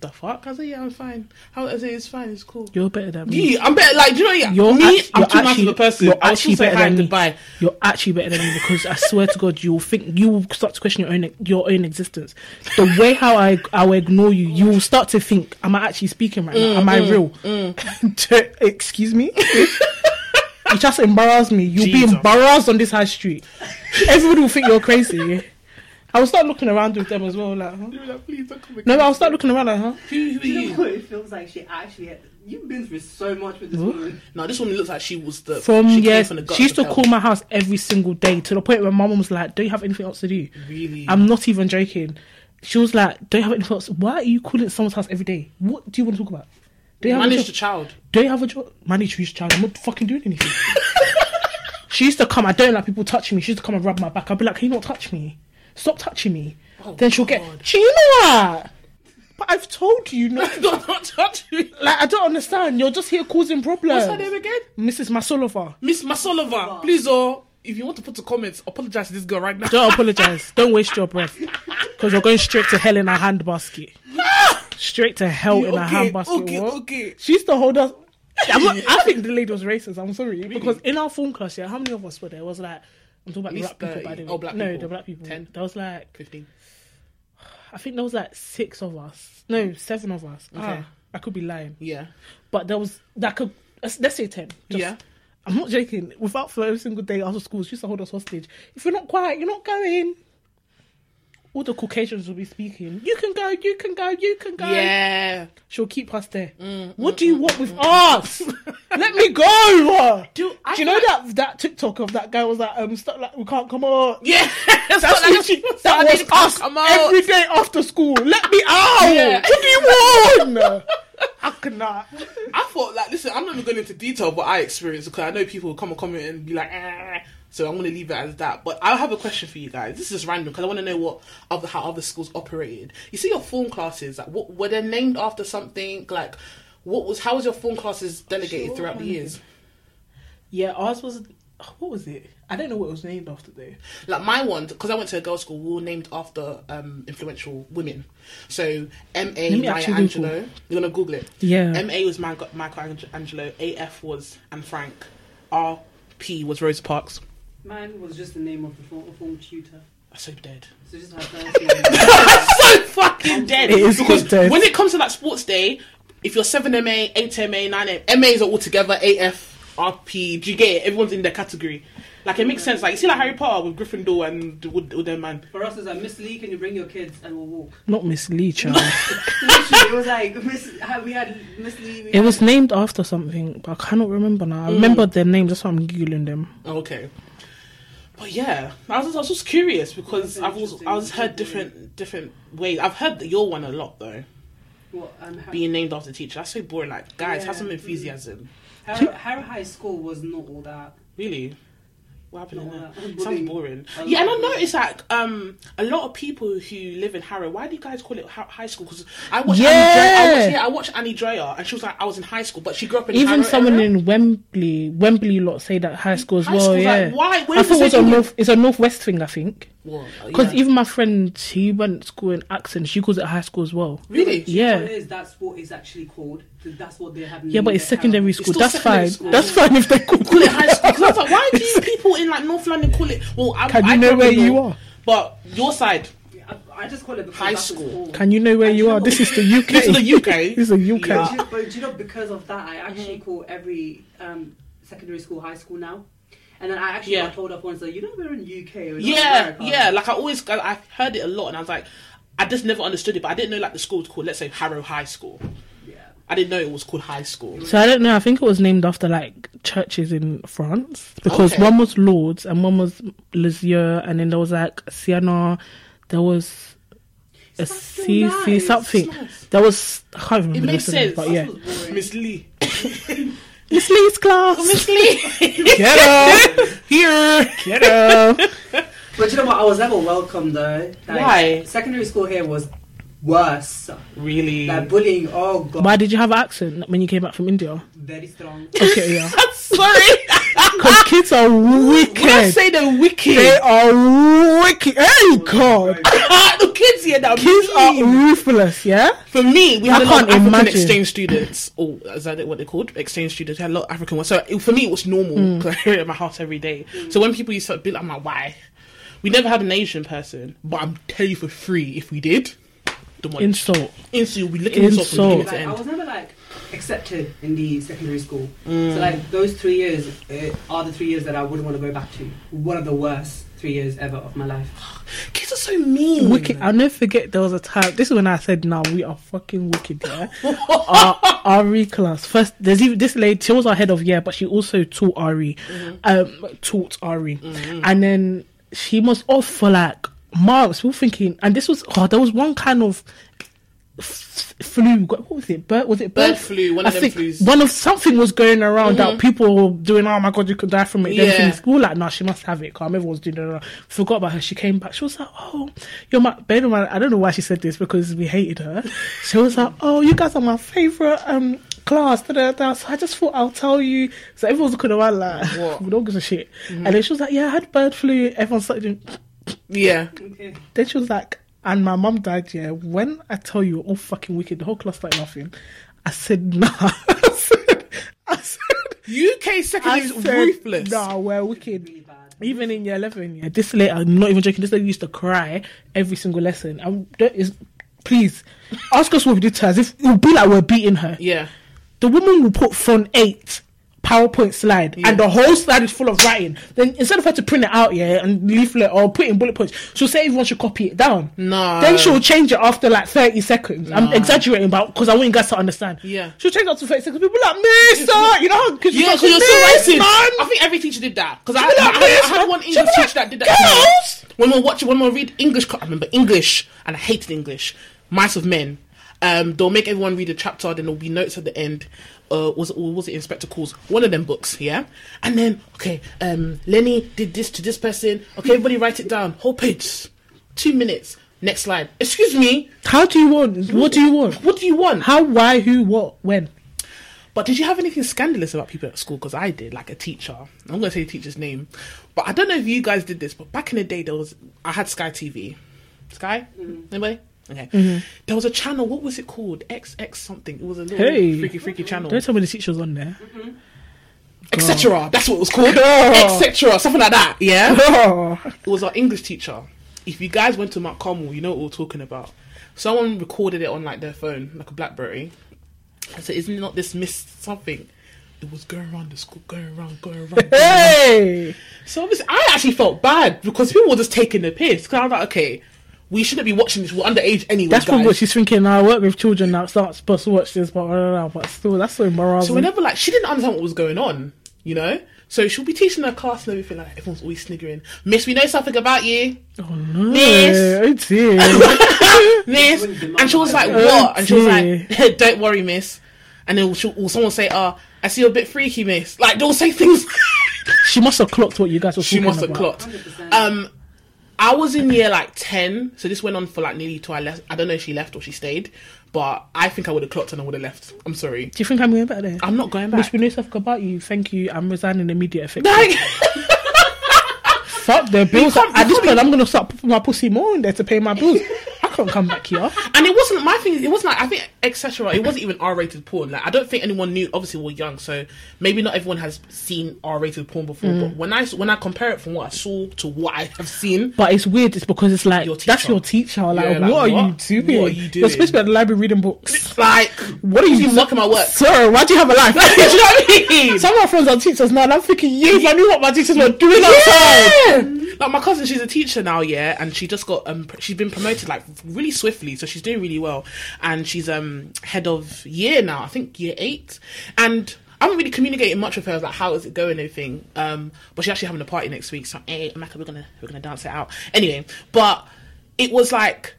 Speaker 1: the fuck? I said, yeah, I'm fine. How I say it's fine, it's cool.
Speaker 3: You're better than me.
Speaker 1: Yeah, I'm better. Like, do you know, yeah,
Speaker 3: You're
Speaker 1: me,
Speaker 3: act-
Speaker 1: I'm
Speaker 3: you're
Speaker 1: too
Speaker 3: actually,
Speaker 1: of a person.
Speaker 3: You're actually better than me.
Speaker 1: Dubai.
Speaker 3: You're actually better than me because I swear to God, you'll think you will start to question your own your own existence. The way how I I will ignore you, you will start to think, am I actually speaking right now? Am I
Speaker 1: Mm,
Speaker 3: real? To- Excuse me. you just embarrass me. You'll
Speaker 1: Jesus.
Speaker 3: be embarrassed on this high street. Everybody will think you're crazy. I will start looking around with them as well. Like, huh?
Speaker 1: Please don't come
Speaker 3: no, I'll start looking around like, huh?
Speaker 1: Who, who are
Speaker 2: You know
Speaker 1: you?
Speaker 2: what? It feels like she actually. Had, you've been through so much with this
Speaker 3: Huh?
Speaker 2: woman.
Speaker 1: No, this woman looks like she was the
Speaker 3: From
Speaker 1: she came
Speaker 3: yes,
Speaker 1: from the
Speaker 3: she used to call my house every single day to the point where my mum was like, "Don't you have anything else to do?"
Speaker 1: Really?
Speaker 3: I'm not even joking. She was like, "Don't you have anything else? Why are you calling someone's house every day? What do you want to talk about? Do you have a
Speaker 1: manage
Speaker 3: job?
Speaker 1: the child.
Speaker 3: Do you have a job? Manage whose child? I'm not fucking doing anything." she used to come. I don't like people touching me. She used to come and rub my back. I'd be like, "Can you not touch me? Stop touching me."
Speaker 1: Oh,
Speaker 3: then she'll
Speaker 1: God.
Speaker 3: get. Do you know what? But I've told you not. to-
Speaker 1: Don't touch me.
Speaker 3: like I don't understand. You're just here causing problems.
Speaker 1: What's her name again?
Speaker 3: Mrs. Masolova.
Speaker 1: Miss Masolova. Please, oh, if you want to put the comments, apologize to this girl right now.
Speaker 3: Don't apologize. Don't waste your breath. Because you're going straight to hell in a handbasket. Straight to hell in a handbasket.
Speaker 1: okay,
Speaker 3: what?
Speaker 1: okay.
Speaker 3: She used to hold us. I'm not- I think the lady was racist. I'm sorry. Because in our phone class, yeah, how many of us were there? It was like, I'm talking about the black people,
Speaker 1: 30.
Speaker 3: by the way.
Speaker 1: Oh, black
Speaker 3: no,
Speaker 1: people.
Speaker 3: the black people.
Speaker 1: 10.
Speaker 3: There was like,
Speaker 1: 15.
Speaker 3: I think there was like six of us. No, seven of us.
Speaker 1: Okay.
Speaker 3: Ah, I could be lying.
Speaker 1: Yeah.
Speaker 3: But there was, that could, let's say 10. Just-
Speaker 1: Yeah.
Speaker 3: I'm not joking. Without for every single day after school, she used to hold us hostage. If you're not quiet, you're not going. All the Caucasians will be speaking. You can go, you can go, you can go.
Speaker 1: Yeah.
Speaker 3: She'll keep us there.
Speaker 1: Mm,
Speaker 3: what do you want with us? Let me go.
Speaker 1: Do,
Speaker 3: Do you know
Speaker 1: feel
Speaker 3: that that TikTok of that guy was like, um, stuck like we can't come out.
Speaker 1: Yeah. That's
Speaker 3: That's
Speaker 1: what
Speaker 3: literally,
Speaker 1: that
Speaker 3: that was us
Speaker 1: Come out.
Speaker 3: every day after school. Let me out.
Speaker 1: Yeah.
Speaker 3: What do you want? I cannot.
Speaker 1: I thought, like, listen, I'm not even going into detail of what I experienced because I know people will come and comment and be like, eh. So I'm going to leave it as that. But I have a question for you guys. This is random because I want to know what other how other schools operated. You see your form classes, like, what were they named after something? Like, what was how was your form classes delegated
Speaker 3: Sure.
Speaker 1: throughout the years?
Speaker 3: Yeah, ours was. What was it? I don't know what it was named after though.
Speaker 1: Like my one, because I went to a girls' school, we were named after um, influential women. So M A Maya
Speaker 3: actually Google.
Speaker 1: You're gonna Google it.
Speaker 3: Yeah.
Speaker 1: M A was Maya Angelou. A F was Anne Frank. R P was Rosa Parks.
Speaker 2: Mine was just the name of the form, form tutor.
Speaker 1: I'm so dead.
Speaker 2: So just her first name.
Speaker 1: so fucking dead.
Speaker 3: It is
Speaker 1: because
Speaker 3: dead.
Speaker 1: when it comes to that sports day, if you're seven MA, eight MA, nine MA, MAs are all together. AF RP. Do you get it? Everyone's in their category. Like it makes sense. Like you see, like Harry Potter with Gryffindor and with, with their man.
Speaker 2: For us, it's like Miss Lee, can you bring your kids and we'll walk?
Speaker 3: Not Miss Lee, child.
Speaker 2: Literally, it was like Miss. We had Miss Lee. We
Speaker 3: it was named after something, but I cannot remember now. I remember mm. their name, that's why I'm googling them.
Speaker 1: Okay. But yeah, I was, I was just curious because I've also. I was heard different different ways. I've heard that your one a lot though,
Speaker 2: What, um, Har-
Speaker 1: being named after teacher. That's so boring. Like guys, have some enthusiasm.
Speaker 2: Harrow, Harrow High School was not all that.
Speaker 1: Really? What happened in
Speaker 2: Not
Speaker 1: there?
Speaker 2: all that.
Speaker 1: Sounds
Speaker 2: Bullying.
Speaker 1: boring.
Speaker 2: A
Speaker 1: Yeah, and I noticed like um a lot of people who live in Harrow. Why do you guys call it hi- high school? Because I watched
Speaker 3: Yeah.
Speaker 1: Annie Drea, I watched, yeah, I watched Annie Drea, and she was like, I was in high school, but she grew up in
Speaker 3: Even
Speaker 1: Harrow
Speaker 3: someone
Speaker 1: area.
Speaker 3: in Wembley, Wembley lot say that high school as
Speaker 1: High
Speaker 3: well.
Speaker 1: school's
Speaker 3: yeah,
Speaker 1: like, why? Where
Speaker 3: I thought it was a north. It's a northwest thing, I think.
Speaker 1: Well,
Speaker 3: Because
Speaker 1: yeah.
Speaker 3: even my friend, she went to school in Acton. She calls it high school as well.
Speaker 1: really,
Speaker 2: Do you know
Speaker 3: Yeah.
Speaker 2: what? That's what it's actually called. That's what they have.
Speaker 3: Yeah, but it's secondary
Speaker 2: Harrow.
Speaker 3: school.
Speaker 1: still
Speaker 3: That's
Speaker 1: secondary
Speaker 3: fine.
Speaker 1: school.
Speaker 3: That's fine if they call
Speaker 1: call it
Speaker 3: it
Speaker 1: high school. Because I was like, why do you people in like North London call it? Well, I,
Speaker 3: Can you
Speaker 1: I
Speaker 3: know
Speaker 1: probably
Speaker 3: where you are?
Speaker 1: But your side,
Speaker 2: I, I just call it because
Speaker 1: High
Speaker 2: that's
Speaker 1: school.
Speaker 3: Can you know where
Speaker 2: And
Speaker 3: you are?
Speaker 2: what?
Speaker 3: This is the UK.
Speaker 1: this is the UK.
Speaker 3: This is the UK.
Speaker 1: Yeah.
Speaker 2: But, do you, but do you know because of that, I actually call every um, secondary school high school now. And then I actually
Speaker 1: Yeah.
Speaker 2: got told off once that you know we're in UK. We're not
Speaker 1: Yeah,
Speaker 2: America."
Speaker 1: yeah. Like I always, I heard it a lot, and I was like, I just never understood it. But I didn't know like the school was called, let's say Harrow High School.
Speaker 2: Yeah.
Speaker 1: I didn't know it was called high school.
Speaker 3: So I don't know. I think it was named after like churches in France because
Speaker 1: Okay.
Speaker 3: one was Lourdes and one was Lisieux, and then there was like Siena. There was a
Speaker 2: That's so
Speaker 3: C C
Speaker 2: nice.
Speaker 3: something.
Speaker 1: It's nice.
Speaker 3: There was I can't remember.
Speaker 1: It makes
Speaker 3: rest of
Speaker 1: sense.
Speaker 3: but yeah.
Speaker 2: That was boring.
Speaker 1: Miss Lee.
Speaker 3: Miss Lee's class.
Speaker 1: Miss Lee.
Speaker 3: Get up,
Speaker 1: Here.
Speaker 3: get up.
Speaker 2: But you know what? I was never welcome though. Like,
Speaker 1: Why?
Speaker 2: Secondary school here was worse.
Speaker 1: Really?
Speaker 2: Like bullying. Oh god,
Speaker 3: Why did you have an accent when you came back from India?
Speaker 2: very strong.
Speaker 3: Okay, yeah.
Speaker 1: I'm sorry.
Speaker 3: Because kids are
Speaker 1: When I
Speaker 3: wicked.
Speaker 1: say they're wicked,
Speaker 3: They are wicked. Hey God,
Speaker 1: the kids here that
Speaker 3: kids are ruthless. Yeah.
Speaker 1: For me, we
Speaker 3: I
Speaker 1: had a lot of
Speaker 3: can't
Speaker 1: African
Speaker 3: imagine.
Speaker 1: exchange students. Oh, is that what they're called? Exchange students. We had a lot of African ones. So it, for me, it was normal
Speaker 3: Mm.
Speaker 1: I hear it in my house every day. So when people used to be like, I'm like, why? We never had an Asian person, but I'm telling you for free, if we did, the one
Speaker 3: Insult.
Speaker 1: insult, you'll be licking yourself from beginning
Speaker 3: Insult.
Speaker 1: to
Speaker 2: Like, I was never like accepted in the secondary school.
Speaker 1: Mm.
Speaker 2: So like those three years uh, are the three years that I wouldn't want to go back to. One of the worst three years ever of my life.
Speaker 1: Kids are so mean.
Speaker 3: Wicked. I'll never forget. There was a time. This is when I said, "Now we are fucking wicked." Yeah. our, our RE class. First, there's even this lady. She was our head of year, but she also taught RE. Um, taught RE, and then she was off for like months. We were thinking, and this was oh, there was one kind of f- flu. What was it? Bird? Was it bird,
Speaker 1: Bird flu, one
Speaker 3: I
Speaker 1: of them
Speaker 3: think
Speaker 1: flus.
Speaker 3: one of something was going around that people were doing. Oh my god, you could die from it. Then
Speaker 1: Yeah.
Speaker 3: we were like, no, she must have it. Calm, everyone's doing it. Forgot about her. She came back. She was like, oh, you're my. Bear in mind, I don't know why she said this because we hated her. She was like, oh, you guys are my favorite um class. Da, da, da. So I just thought I'll tell you. So everyone's looking around like,
Speaker 1: What?
Speaker 3: we don't give a shit. And then she was like, yeah, I had bird flu. Everyone started. Doing,
Speaker 1: Yeah.
Speaker 3: Then she was like, and my mum died. Yeah, when I tell you, all fucking wicked. The whole class started laughing. I said, nah. I said, I said,
Speaker 1: UK secondary is ruthless.
Speaker 3: Nah, we're wicked.
Speaker 2: Really.
Speaker 3: Even in year 11, yeah. This lady, I'm not even joking, this lady used to cry every single lesson. That is, please, ask us what we did to her as if it would be like we're beating her.
Speaker 1: Yeah.
Speaker 3: The woman will put front eight PowerPoint slide
Speaker 1: Yeah.
Speaker 3: and the whole slide is full of writing. Then instead of her to print it out, yeah, and leaflet or put in bullet points, she'll say everyone should copy it down.
Speaker 1: No.
Speaker 3: Then she'll change it after like 30 seconds. I'm exaggerating, but because I want you guys to understand.
Speaker 1: Yeah.
Speaker 3: She'll change it after 30 seconds. People are like, Mister, you know, because
Speaker 1: Yeah, because you're so racist. I think every teacher did that. Because I, I,
Speaker 3: like,
Speaker 1: I, had- I had one English
Speaker 3: like,
Speaker 1: teacher that did that.
Speaker 3: "Girls!"
Speaker 1: When we watch, when we read English, I remember English, and I hated English. Mice of Men. Um, they'll make everyone read a chapter, then there'll be notes at the end. Uh, was or was it Inspector Calls? One of them books, yeah. And then, okay, um, Lenny did this to this person. Okay, everybody write it down. Whole page, two minutes. Next slide. Excuse me.
Speaker 3: How do you want? What do you want?
Speaker 1: What do you want?
Speaker 3: How, why, who, what, when?
Speaker 1: But did you have anything scandalous about people at school? Because I did, like a teacher. I'm going to say the teacher's name, but I don't know if you guys did this. But back in the day, there was I had Sky TV. Sky, anybody? Okay. Mm-hmm. There was a channel. What was it called? XX something. It was a little
Speaker 3: Hey.
Speaker 1: freaky, freaky channel.
Speaker 3: Don't tell me the teacher's on there. Mm-hmm.
Speaker 1: Etc. That's what it was called. Etc. Something like that. Yeah.
Speaker 3: Oh.
Speaker 1: it was our English teacher. If you guys went to Mount Carmel, you know what we're talking about. Someone recorded it on like their phone, like a BlackBerry. I said, "Isn't it not this Miss something, it was going around the school, going around, going around. Going around.
Speaker 3: Hey,
Speaker 1: So obviously, I actually felt bad because people were just taking the piss. Because I was like, okay, we shouldn't be watching this. We're underage anyway.
Speaker 3: that's
Speaker 1: guys.
Speaker 3: from what she's thinking. I work with children now, so I'm not supposed to watch this, but I don't know. But still, that's so embarrassing.
Speaker 1: So whenever like she didn't understand what was going on, you know. So she'll be teaching her class and everything. Like everyone's always sniggering. Miss, we know something about you,
Speaker 3: oh no,
Speaker 1: Miss.
Speaker 3: oh dear.
Speaker 1: Miss. And she was like,
Speaker 2: that.
Speaker 1: "What?" And she was
Speaker 3: Oh,
Speaker 1: like, "Don't worry, Miss." And then she'll, or someone will say, "Oh, I see you're a bit freaky, Miss." Like they'll say things.
Speaker 3: she must have clocked what you guys were
Speaker 1: she must have
Speaker 3: about.
Speaker 1: clocked.
Speaker 2: 100%.
Speaker 1: Um, I was in year like ten, so this went on for like nearly till I left. I don't know if she left or she stayed, but I think I would have clocked and I would have left. I'm sorry.
Speaker 3: Do you think I'm going back there?
Speaker 1: I'm not going back.
Speaker 3: we knew something about you. Thank you. I'm resigning immediate effect.
Speaker 1: Like,
Speaker 3: Fuck the bills. At this point, I'm gonna start putting my pussy more in there to pay my bills. I can't come back here.
Speaker 1: and it wasn't my thing. It wasn't like I think etc. It wasn't even R-rated porn. Like I don't think anyone knew. Obviously, we're young, so maybe not everyone has seen R-rated porn before.
Speaker 3: Mm.
Speaker 1: But when I when I compare it from what I saw to what I have seen,
Speaker 3: But it's weird. It's because it's like
Speaker 1: Your
Speaker 3: that's your teacher. Like,
Speaker 1: Yeah, like,
Speaker 3: what are
Speaker 1: what?
Speaker 3: you doing?
Speaker 1: What are you
Speaker 3: You're supposed to be at the library reading books.
Speaker 1: like,
Speaker 3: What are you?
Speaker 1: you mucking my work?
Speaker 3: Sir, why do you have a life?
Speaker 1: Do you know what I mean?
Speaker 3: Some of my friends are teachers now, and I'm thinking, yes, I knew what my teachers were doing outside.
Speaker 1: Like my cousin, she's a teacher now, yeah, and she just got um, she's been promoted like really swiftly, so she's doing really well, and she's um head of year now, I think year eight, and I haven't really communicated much with her like how is it going and everything, um, but she's actually having a party next week, so hey, Mecca, we're gonna we're gonna dance it out anyway, but it was like.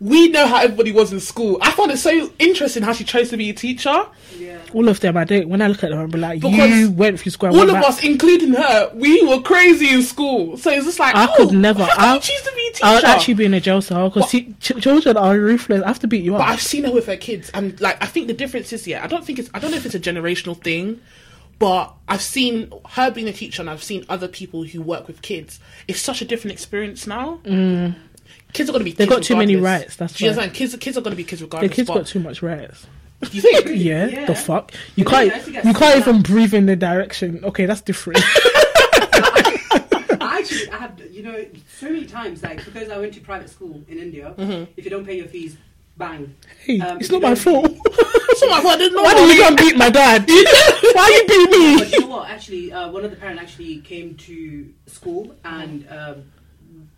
Speaker 1: We know how everybody was in school. I found it so interesting how she chose to be a teacher.
Speaker 2: yeah.
Speaker 3: All of them, I don't. When I look at them, I'm like,
Speaker 1: Because
Speaker 3: you went through school.
Speaker 1: All of
Speaker 3: back.
Speaker 1: us, including her, we were crazy in school. So it's just like
Speaker 3: I
Speaker 1: oh,
Speaker 3: could never.
Speaker 1: How
Speaker 3: I,
Speaker 1: could you choose to be a teacher?
Speaker 3: I would actually be in a jail cell because ch- children are ruthless. I have to beat you up.
Speaker 1: But
Speaker 3: up.
Speaker 1: I've seen her with her kids, and like I think the difference is, yeah, I don't think it's, I don't know if it's a generational thing, but I've seen her being a teacher, and I've seen other people who work with kids. It's such a different experience now. Mm. Kids are going to be.
Speaker 3: They've
Speaker 1: kids
Speaker 3: got too many rights, that's
Speaker 1: Do you
Speaker 3: why.
Speaker 1: understand? Kids, kids are going to be kids regardless.
Speaker 3: the
Speaker 1: regardless.
Speaker 3: kids
Speaker 1: but
Speaker 3: got too much rights.
Speaker 1: you think?
Speaker 3: Yeah,
Speaker 2: Yeah.
Speaker 3: the fuck. You
Speaker 2: But then you
Speaker 3: can't.
Speaker 2: actually get
Speaker 3: You can't even breathe in the direction. Okay, that's different.
Speaker 2: I actually, I have, you know, so many times, like, because I went to private school in India,
Speaker 1: Mm-hmm.
Speaker 2: if you don't pay your fees, bang.
Speaker 3: hey,
Speaker 2: Um,
Speaker 3: it's not my
Speaker 2: don't-
Speaker 3: fault.
Speaker 1: Oh my god! there's no
Speaker 3: Why did
Speaker 1: money.
Speaker 3: you go and beat my dad? Why you beat
Speaker 2: But
Speaker 3: me?
Speaker 2: you know what? Actually, uh, one of the parents actually came to school and, um,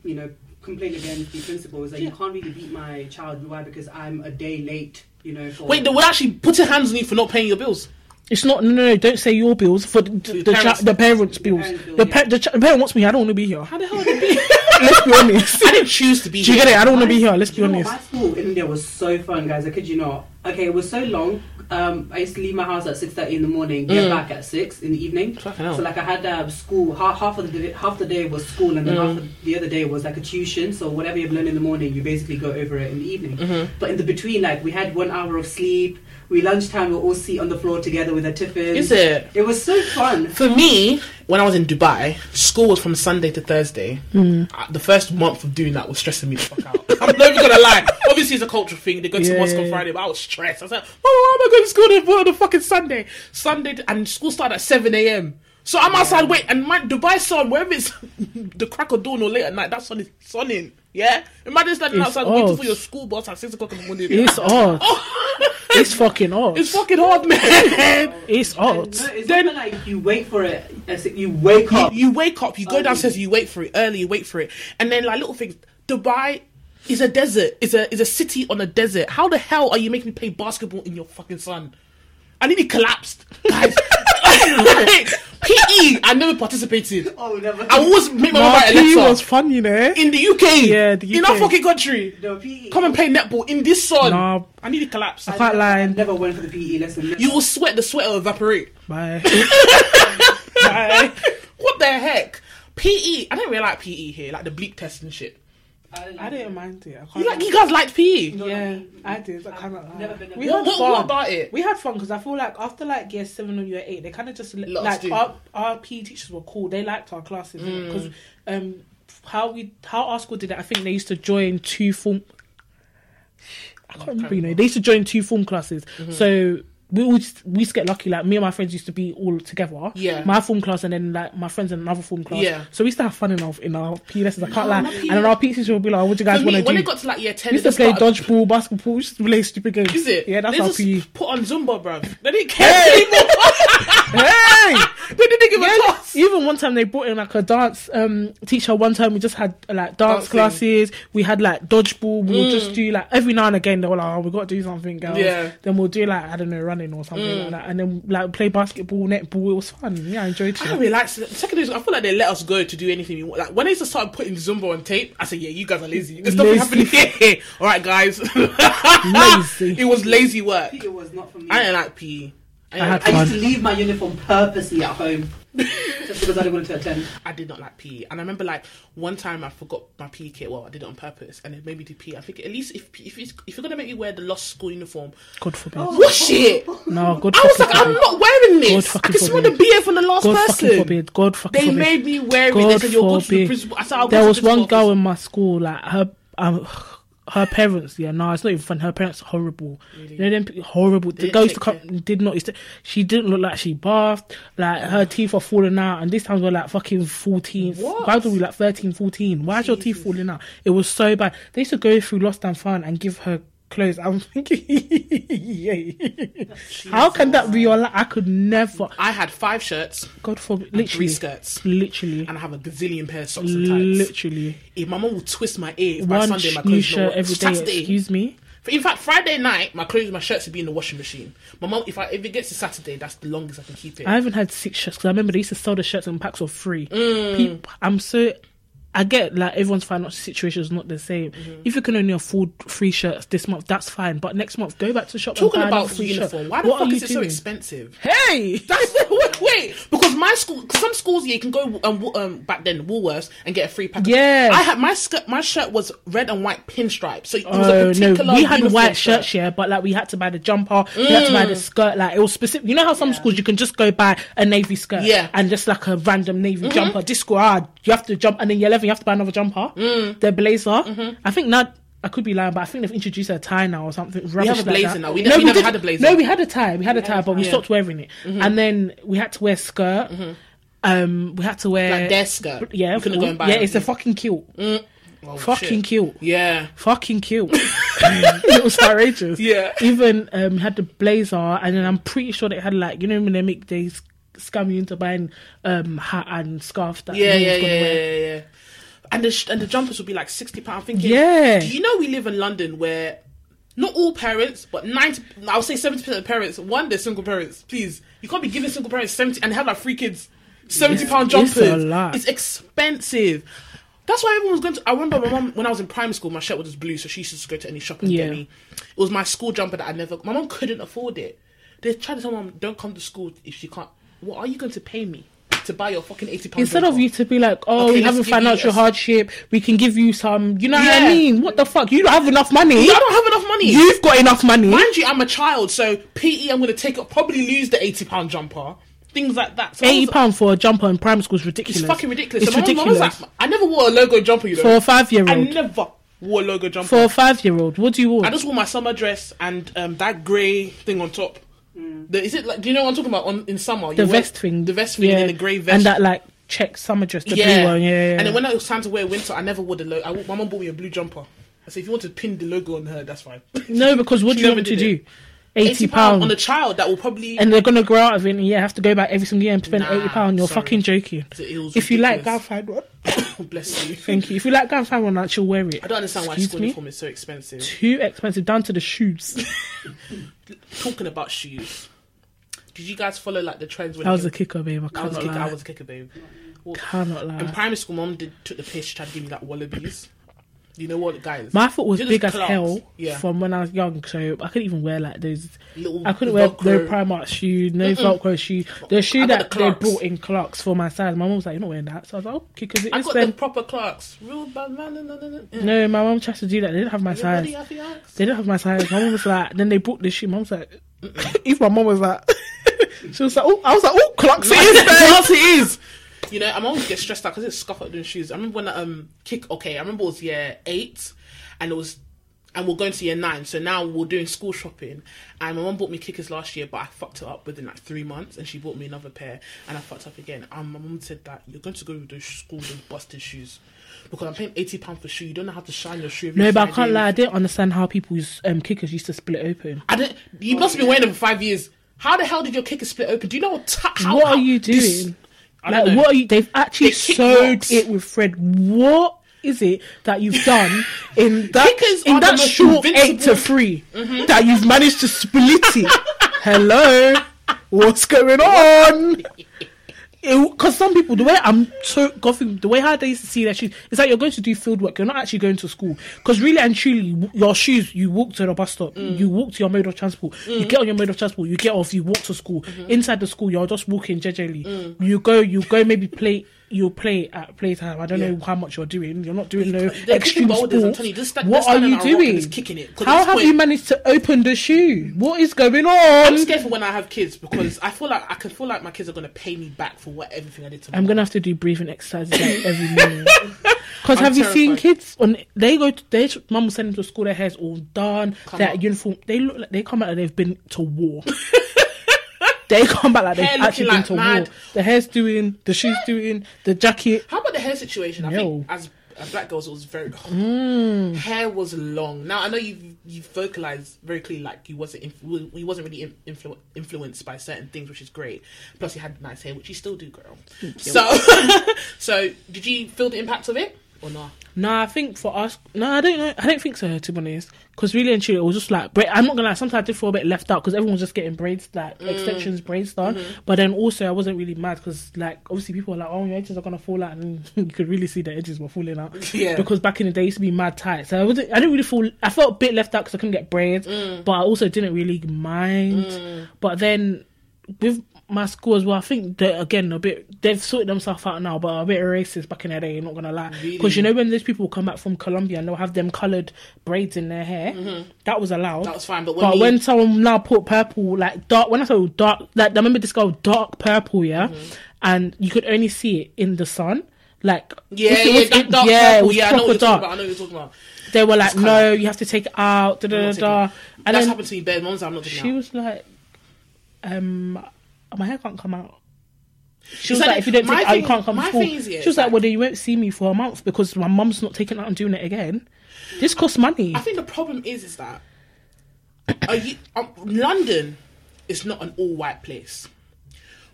Speaker 2: you know, complained against the principal. Was like, you can't really beat my child. Why? Because I'm a day late. You know. For
Speaker 1: Wait, they will actually put their hands on you for not paying your bills.
Speaker 3: It's not. No, no, no. Don't say your bills for the, the, the,
Speaker 1: parents-
Speaker 3: cha- the parents' bills.
Speaker 2: parents' bill,
Speaker 3: The,
Speaker 2: yeah.
Speaker 3: the, cha- the parent wants me. I don't want to be here.
Speaker 1: How the hell did they?
Speaker 3: Let's be honest.
Speaker 1: I didn't choose to be.
Speaker 3: Do you
Speaker 1: here.
Speaker 3: get it? I don't want to be here. Let's be
Speaker 2: You know what?
Speaker 3: honest.
Speaker 2: My school in India was so fun, guys. I kid you not. Okay, it was so long. Um, I used to leave my house at six thirty in the morning, get back at six in the evening.
Speaker 1: Mm. Fucking hell.
Speaker 2: So like I had uh, school. Half, half of the day, half the day was school, and then
Speaker 1: Mm.
Speaker 2: half of the other day was like a tuition. So whatever you've learned in the morning, you basically go over it in the evening.
Speaker 1: Mm-hmm.
Speaker 2: But in the between, like we had one hour of sleep. We lunchtime, we all sit on the floor together with our tiffins.
Speaker 1: Is it?
Speaker 2: It was so fun.
Speaker 1: For me, when I was in Dubai, school was from Sunday to Thursday. Uh, the first month of doing that was stressing me the fuck out. I'm not even gonna lie. Obviously, it's a cultural thing. They go to
Speaker 3: Yeah,
Speaker 1: mosque on. Friday, but I was stressed. I was like, oh, why am I going to school on the fucking Sunday? Sunday, to- and school started at 7 a.m. So I'm outside, wait, and my Dubai sun, wherever it's the crack of dawn or late at night, that sun is sunning. Yeah? Imagine standing
Speaker 3: It's
Speaker 1: outside waiting for your school bus at 6 o'clock in the morning.
Speaker 3: It's oh. odd. It's fucking odd.
Speaker 1: It's fucking hard, man.
Speaker 3: It's
Speaker 2: No,
Speaker 3: odd.
Speaker 2: it's
Speaker 1: Then-
Speaker 2: not like you wait for it. as You wake up.
Speaker 1: you wake up, you go
Speaker 2: Early.
Speaker 1: downstairs, you wait for it early, you wait for it, and then like little things. Dubai is a desert, is a is a city on a desert. How the hell are you making me play basketball in your fucking sun? I nearly collapsed, guys. Like, PE, I never participated.
Speaker 2: oh, never.
Speaker 1: I always make my
Speaker 3: Nah,
Speaker 1: mum
Speaker 3: PE
Speaker 1: letter
Speaker 3: was fun, you know.
Speaker 1: in the UK.
Speaker 3: Yeah, the UK.
Speaker 1: in our fucking country.
Speaker 2: No, PE.
Speaker 1: Come and play netball in this sun.
Speaker 3: Nah.
Speaker 1: I nearly collapsed.
Speaker 3: I can't lie.
Speaker 2: I never went for the PE lesson. never.
Speaker 1: You will sweat, the sweat will evaporate.
Speaker 3: Bye.
Speaker 1: Like, what the heck? PE, I don't really like PE here, like the bleep test and shit.
Speaker 3: I didn't mind it. I can't
Speaker 1: You like you guys liked PE?
Speaker 2: No,
Speaker 3: Yeah,
Speaker 2: no,
Speaker 3: I did. I kind
Speaker 2: I've never been
Speaker 3: We
Speaker 1: What,
Speaker 3: had
Speaker 1: what,
Speaker 3: fun.
Speaker 1: what about it?
Speaker 3: We had fun because I feel like after like year seven or year eight, they kind of just
Speaker 1: Let us
Speaker 3: like our our PE teachers were cool. They liked our classes
Speaker 1: Mm.
Speaker 3: because um how we how our school did it. I think they used to join two form. I can't remember. You know, they used to join two form classes.
Speaker 1: Mm-hmm.
Speaker 3: So we all we used to get lucky. Like me and my friends used to be all together.
Speaker 1: Yeah.
Speaker 3: My form class and then like my friends in another form class.
Speaker 1: Yeah.
Speaker 3: So we used to have fun enough in our PE lessons. I can't
Speaker 1: No,
Speaker 3: lie. And then our teacher would be like, "What do you guys want to do?"
Speaker 1: when it got to like year ten,
Speaker 3: we used to play dodgeball, basketball. We used to play stupid games.
Speaker 1: Is it?
Speaker 3: Yeah, that's
Speaker 1: they
Speaker 3: our
Speaker 1: just
Speaker 3: PE.
Speaker 1: put on Zumba, bruv. They didn't care anymore.
Speaker 3: hey.
Speaker 1: they didn't give a toss.
Speaker 3: even one time they brought in like a dance um teacher. One time we just had like dance
Speaker 1: Dancing.
Speaker 3: classes. We had like dodgeball. We would just do like every now and again. They were like, "Oh, we got to do something, girls."
Speaker 1: Yeah.
Speaker 3: Then we'll do like I don't know, running or something like mm. that, and then like play basketball, netball. It was fun. Yeah, I enjoyed it.
Speaker 1: I
Speaker 3: it.
Speaker 1: don't really like secondary school. I feel like they let us go to do anything we want. Like when they just started putting Zumba on tape, I said, "Yeah, you guys are lazy. There's nothing
Speaker 3: Lazy.
Speaker 1: happening here." All right, guys.
Speaker 3: Lazy.
Speaker 1: It was lazy work.
Speaker 2: It was not for me.
Speaker 1: I didn't like PE. I,
Speaker 3: I had
Speaker 1: didn't
Speaker 2: I used to leave my uniform purposely at home just because I didn't want to attend.
Speaker 1: I did not like PE, and I remember like one time I forgot my PE kit. Well, I did it on purpose, and it made me do PE. I think at least if if, it's, if you're gonna make me wear the lost school uniform,
Speaker 3: God forbid.
Speaker 1: wash it.
Speaker 3: No, God
Speaker 1: I was
Speaker 3: fucking
Speaker 1: like, I'm not wearing
Speaker 3: God
Speaker 1: this. I
Speaker 3: fucking
Speaker 1: can smell the
Speaker 3: forbid.
Speaker 1: BA from the last
Speaker 3: God
Speaker 1: person.
Speaker 3: fucking forbid. God fucking
Speaker 1: They
Speaker 3: forbid.
Speaker 1: made me wear it. They said, "You'll go to the
Speaker 3: forbid.
Speaker 1: principal." I said, I'll go
Speaker 3: there
Speaker 1: to
Speaker 3: was
Speaker 1: the principal
Speaker 3: one girl in my school, like her, um, her parents. Yeah, no, it's not even fun. Her parents are horrible. You know them horrible. The girl used to come, did not. She didn't look like she bathed. Like her teeth are falling out, and this time we're like fucking fourteen.
Speaker 1: What?
Speaker 3: Why do we like 13, 14? Why is your teeth falling out? It was so bad. They used to go through Lost and Found and give her clothes. I'm thinking, yeah. How can that be your life? I could never.
Speaker 1: I had five shirts,
Speaker 3: God forbid. Literally.
Speaker 1: three skirts,
Speaker 3: literally,
Speaker 1: and I have a gazillion pair of socks and tights.
Speaker 3: literally.
Speaker 1: If my mum would twist my ear, if by Sunday my clothes
Speaker 3: shirt every day.
Speaker 1: Saturday,
Speaker 3: Excuse me.
Speaker 1: In fact, Friday night, my clothes, my shirts would be in the washing machine. My mom, if I if it gets to Saturday, that's the longest I can keep it.
Speaker 3: I haven't had six shirts because I remember they used to sell the shirts in packs of three.
Speaker 1: Mm.
Speaker 3: Peop I'm so. I get like everyone's financial situation is not the same.
Speaker 1: Mm-hmm.
Speaker 3: If you can only afford three shirts this month, that's fine. But next month, go back to shop.
Speaker 1: Talking about
Speaker 3: free
Speaker 1: uniform,
Speaker 3: shirt.
Speaker 1: why the
Speaker 3: what
Speaker 1: fuck is
Speaker 3: you
Speaker 1: it so
Speaker 3: doing?
Speaker 1: expensive?
Speaker 3: Hey,
Speaker 1: That's wait, wait, because my school, some schools yeah, you can go um, um back then Woolworths and get a free pack. of-
Speaker 3: Yeah.
Speaker 1: I had my skirt, my shirt was red and white pinstripe, so it was
Speaker 3: Oh
Speaker 1: a
Speaker 3: no,
Speaker 1: particular.
Speaker 3: we had white
Speaker 1: shirt.
Speaker 3: shirts, yeah, but like we had to buy the jumper, we had to buy the skirt, like it was specific. You know how some schools you can just go buy a navy skirt,
Speaker 1: Yeah.
Speaker 3: and just like a random navy jumper. This school, ah, you have to jump, and then year eleven you have to buy another jumper, the blazer. I think now. I could be lying, but I think they've introduced a tie now or something. rubbish
Speaker 1: have a blazer
Speaker 3: that.
Speaker 1: now. We ne- we never had a blazer.
Speaker 3: No, we had a tie. We had a tie, but we
Speaker 1: Yeah.
Speaker 3: stopped wearing it. And then we had to wear skirt. Um, we had to wear
Speaker 1: Like their skirt.
Speaker 3: Yeah,
Speaker 1: You couldn't go and buy
Speaker 3: yeah.
Speaker 1: it.
Speaker 3: It's a fucking kilt.
Speaker 1: Oh,
Speaker 3: fucking
Speaker 1: shit.
Speaker 3: kilt
Speaker 1: Yeah.
Speaker 3: fucking cute. it was outrageous.
Speaker 1: Yeah.
Speaker 3: Even um had the blazer, and then I'm pretty sure they had like you know when they make these scam you into buying um hat and scarf that
Speaker 1: Yeah,
Speaker 3: no one's
Speaker 1: yeah, yeah, yeah, yeah. And the sh- and the jumpers would be like sixty pound. Thinking,
Speaker 3: Yeah.
Speaker 1: Do you know we live in London where not all parents, but ninety, I would say seventy percent of parents, one they're single parents. Please, you can't be giving single parents seventy and have like three kids, seventy pound
Speaker 3: It's
Speaker 1: jumpers.
Speaker 3: a lot.
Speaker 1: It's expensive. That's why everyone was going to. I remember my mom when I was in primary school. My shirt was just blue, so she used to just go to any shop and
Speaker 3: Yeah.
Speaker 1: get me. It was my school jumper that I never. My mom couldn't afford it. They tried to tell mom, "Don't come to school if she can't." What are you going to pay me to buy your fucking eighty pound?
Speaker 3: Instead of you to be like, oh,
Speaker 1: Okay,
Speaker 3: we have a financial hardship, we can give you some. You know what I mean? What the fuck? You don't have enough money.
Speaker 1: I don't have enough money.
Speaker 3: You've got enough money.
Speaker 1: Mind you, I'm a child, so PE, I'm going to take up, probably lose the 80 pound jumper. Things like that. So
Speaker 3: Eighty pound for a jumper in primary school is ridiculous.
Speaker 1: It's fucking ridiculous.
Speaker 3: It's
Speaker 1: So my mum- my mum
Speaker 3: ridiculous
Speaker 1: was like, I never wore a logo jumper, you know.
Speaker 3: for a five year old, I
Speaker 1: never wore a logo jumper.
Speaker 3: For a five year old, what do you want?
Speaker 1: I just wore my summer dress and um, that grey thing on top. The, is it like? Do you know what I'm talking about? On in summer,
Speaker 3: the
Speaker 1: wear
Speaker 3: vest thing,
Speaker 1: the vest thing, and then the grey vest,
Speaker 3: and that like check summer dress, the
Speaker 1: yeah.
Speaker 3: blue one, yeah, yeah.
Speaker 1: And then when it was time to wear winter, I never wore the logo. I, my mum bought me a blue jumper. I said, if you want to pin the logo on her, that's fine.
Speaker 3: no, because what do you want me
Speaker 1: to
Speaker 3: do?
Speaker 1: it.
Speaker 3: Eighty
Speaker 1: pound on a child that will probably.
Speaker 3: and they're gonna grow out of it, and yeah, have to go back every single year and spend
Speaker 1: Nah,
Speaker 3: eighty pound. You're
Speaker 1: sorry.
Speaker 3: fucking joking. If you like, go find one.
Speaker 1: bless you.
Speaker 3: Thank you. If you like, find one that she'll wear it.
Speaker 1: I don't understand why
Speaker 3: Excuse
Speaker 1: school
Speaker 3: me?
Speaker 1: uniform is so expensive.
Speaker 3: Too expensive, down to the shoes.
Speaker 1: Talking about shoes, did you guys follow like the trends? When
Speaker 3: I was a kicker, babe. I
Speaker 1: I was, a kicker,
Speaker 3: lie.
Speaker 1: I was a kicker, babe. Well,
Speaker 3: Cannot
Speaker 1: in
Speaker 3: lie.
Speaker 1: primary school, mom did took the piss. She tried to give me like wallabies. You know what, guys?
Speaker 3: My foot was big as
Speaker 1: Clarks.
Speaker 3: hell
Speaker 1: Yeah.
Speaker 3: from when I was young, so I couldn't even wear like those.
Speaker 1: Little
Speaker 3: I couldn't wear no Primark shoe, no Velcro shoe. The shoe that
Speaker 1: the
Speaker 3: they
Speaker 1: Clarks.
Speaker 3: brought in Clarks for my size. My mum was like, "You're not wearing that," so I was like, "Okay, because it
Speaker 1: I got
Speaker 3: then."
Speaker 1: the proper Clarks. Real bad man. No, no, no, no.
Speaker 3: No, my mum tried to do that. They didn't have my size.
Speaker 1: body, I feel like.
Speaker 3: They didn't have my size. My mum was like, then they brought this shit. Mum was like, if my mum was like, she was like, oh, I was like, oh, Clarks it is.
Speaker 1: Yes, it is. You know, I'm always get stressed out because it's scuffed up doing shoes. I remember when I, um kick. Okay, I remember it was year eight, and it was and we're going to year nine. So now we're doing school shopping. And my mum bought me kickers last year, but I fucked it up within like three months. And she bought me another pair, and I fucked up again. And my mum said that you're going to go with those schools with busted shoes because I'm paying eighty pound for shoe. You don't know how to shine your shoe.
Speaker 3: No, but I can't lie. I didn't understand how people's um, kickers used to split open.
Speaker 1: I didn't. You must have been wearing them for five years. How the hell did your kicker split open? Do you know what? T- how,
Speaker 3: what are you
Speaker 1: this-
Speaker 3: doing?
Speaker 1: I
Speaker 3: Like, what are you? They've actually sewed
Speaker 1: rocks.
Speaker 3: it with thread. What is it that you've done in that
Speaker 1: Kickers
Speaker 3: in that short eight to
Speaker 1: invincible-
Speaker 3: 3 mm-hmm. that you've managed to split it? Hello, what's going on? Because some people, the way I'm so gothing, the way how they used to see their shoes, is that you're going to do field work. You're not actually going to school. Because really and truly, your shoes, you walk to the bus stop, mm. you walk to your mode of transport, you mm. get on your mode of transport, you get off, you walk to school. Mm-hmm. Inside the school, you're just walking gingerly. Mm. You go, you go maybe play. You play at playtime. I don't know how much you're doing. You're not doing no
Speaker 1: They're
Speaker 3: extreme
Speaker 1: boulders,
Speaker 3: sports.
Speaker 1: you,
Speaker 3: what are you
Speaker 1: on a rock and
Speaker 3: doing?
Speaker 1: it.
Speaker 3: How have
Speaker 1: point-
Speaker 3: you managed to open the shoe? What is going on?
Speaker 1: I'm scared for when I have kids because I feel like I can feel like my kids are gonna pay me back for what everything I did to them.
Speaker 3: I'm gonna have to do breathing exercises like every morning. Because have you seen kids on? They go. To, they mum will send them to school. Their hair's all done.
Speaker 1: Come
Speaker 3: their
Speaker 1: on.
Speaker 3: uniform. They look like they come out like they've been to war. they come back like they've actually been
Speaker 1: like
Speaker 3: to
Speaker 1: mad.
Speaker 3: war. The hair's doing. The shoes doing. The jacket.
Speaker 1: How about the hair situation? I
Speaker 3: Yo.
Speaker 1: think as black girls, it was very
Speaker 3: Mm.
Speaker 1: hair was long. Now I know you you vocalized very clearly like you wasn't inf- he wasn't really in- influ- influenced by certain things, which is great. Plus, you had nice hair, which you still do, girl. So, so did you feel the impact of it or not?
Speaker 3: No, I think for us, no, I don't know. I don't think so. To be honest, because really and truly, it was just like. Bra- I'm not gonna lie. Sometimes I did feel a bit left out because everyone was just getting braids, like
Speaker 1: Mm.
Speaker 3: extensions, braids done.
Speaker 1: Mm-hmm.
Speaker 3: But then also, I wasn't really mad because, like, obviously, people were like, "Oh, your edges are gonna fall out," and you could really see the edges were falling out.
Speaker 1: Yeah.
Speaker 3: Because back in the day, it used to be mad tight. So I wasn't. I didn't really feel. I felt a bit left out because I couldn't get braids,
Speaker 1: Mm.
Speaker 3: but I also didn't really mind. But then with my school as well, I think that again a bit they've sorted themselves out now, but a bit racist back in the day. You're not gonna lie,
Speaker 1: Really?
Speaker 3: because you know when those people come back from Colombia and they'll have them coloured braids in their hair, that was allowed.
Speaker 1: Mm-hmm. That was fine, but when
Speaker 3: but
Speaker 1: we-
Speaker 3: when someone now put purple, like dark, when I say dark, like I remember this girl dark purple, yeah,
Speaker 1: Mm-hmm.
Speaker 3: and you could only see it in the sun. Like
Speaker 1: Yeah,
Speaker 3: it
Speaker 1: yeah,
Speaker 3: was in-
Speaker 1: dark
Speaker 3: yeah,
Speaker 1: purple. Yeah, I know what you're talking about. I know what you're talking about.
Speaker 3: They were like, no, you have to take it out. Da, da, da, da. And
Speaker 1: That's
Speaker 3: then
Speaker 1: happened to me. Bare mom's. I'm not
Speaker 3: she
Speaker 1: out.
Speaker 3: was like, um, my hair can't come out. She was
Speaker 1: that
Speaker 3: like, if you don't take it out, you can't come to school.
Speaker 1: is, yeah,
Speaker 3: she was like,
Speaker 1: like-
Speaker 3: well, then you won't see me for a month because my mum's not taking it out and doing it again. This costs money.
Speaker 1: I think the problem is is that are you, um, London is not an all white place.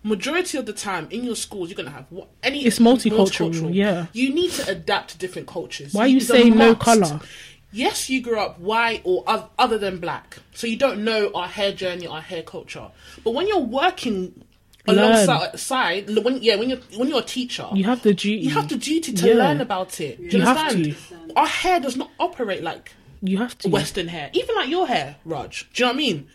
Speaker 1: Majority of the time in your schools, you're gonna have what any.
Speaker 3: It's multicultural, yeah.
Speaker 1: You need to adapt to different cultures.
Speaker 3: Why are you
Speaker 1: It's
Speaker 3: saying no
Speaker 1: must. Yes, you grew up white or other than black, so you don't know our hair journey, our hair culture. But when you're working
Speaker 3: Learn.
Speaker 1: alongside, side, when yeah, when you're when you're a teacher,
Speaker 3: you have the duty.
Speaker 1: you have the duty to
Speaker 3: Yeah.
Speaker 1: learn about it. Do you,
Speaker 3: You have
Speaker 1: understand? Our hair does not operate like
Speaker 3: You have to.
Speaker 1: Western hair, even like your hair, Raj. Do you know what I mean?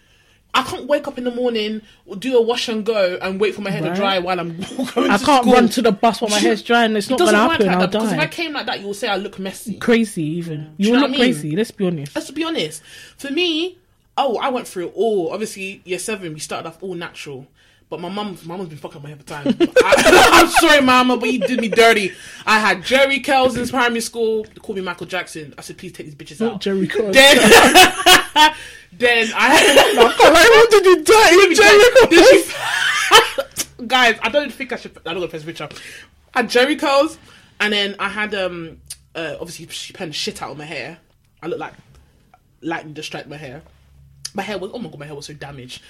Speaker 1: I can't wake up in the morning, do a wash and go, and wait for my hair to dry while I'm going to school.
Speaker 3: I can't
Speaker 1: school.
Speaker 3: run to the bus while my hair's drying. It's
Speaker 1: It
Speaker 3: not
Speaker 1: doesn't
Speaker 3: gonna happen.
Speaker 1: like
Speaker 3: I'll
Speaker 1: that because if I came like that, you will say I look messy.
Speaker 3: Crazy, even. You
Speaker 1: you
Speaker 3: look
Speaker 1: I mean?
Speaker 3: crazy. Let's be honest.
Speaker 1: Let's be honest. For me, oh, I went through it all. Obviously, year seven, we started off all natural. But my mum, my mum's been fucking my hair for time. I, I'm sorry, mama, but you did me dirty. I had Jheri curls in primary school. They called me Michael Jackson. I said, please take these bitches
Speaker 3: Not
Speaker 1: out.
Speaker 3: Jheri Curl.
Speaker 1: Then, I had.
Speaker 3: I wanted to die. Jheri Curl.
Speaker 1: Guys, I don't think I should. I don't gonna post a picture. I had Jheri curls, and then I had um. Uh, obviously, she penned shit out of my hair. I looked like lightning just strike my hair. My hair was oh my god, my hair was so damaged.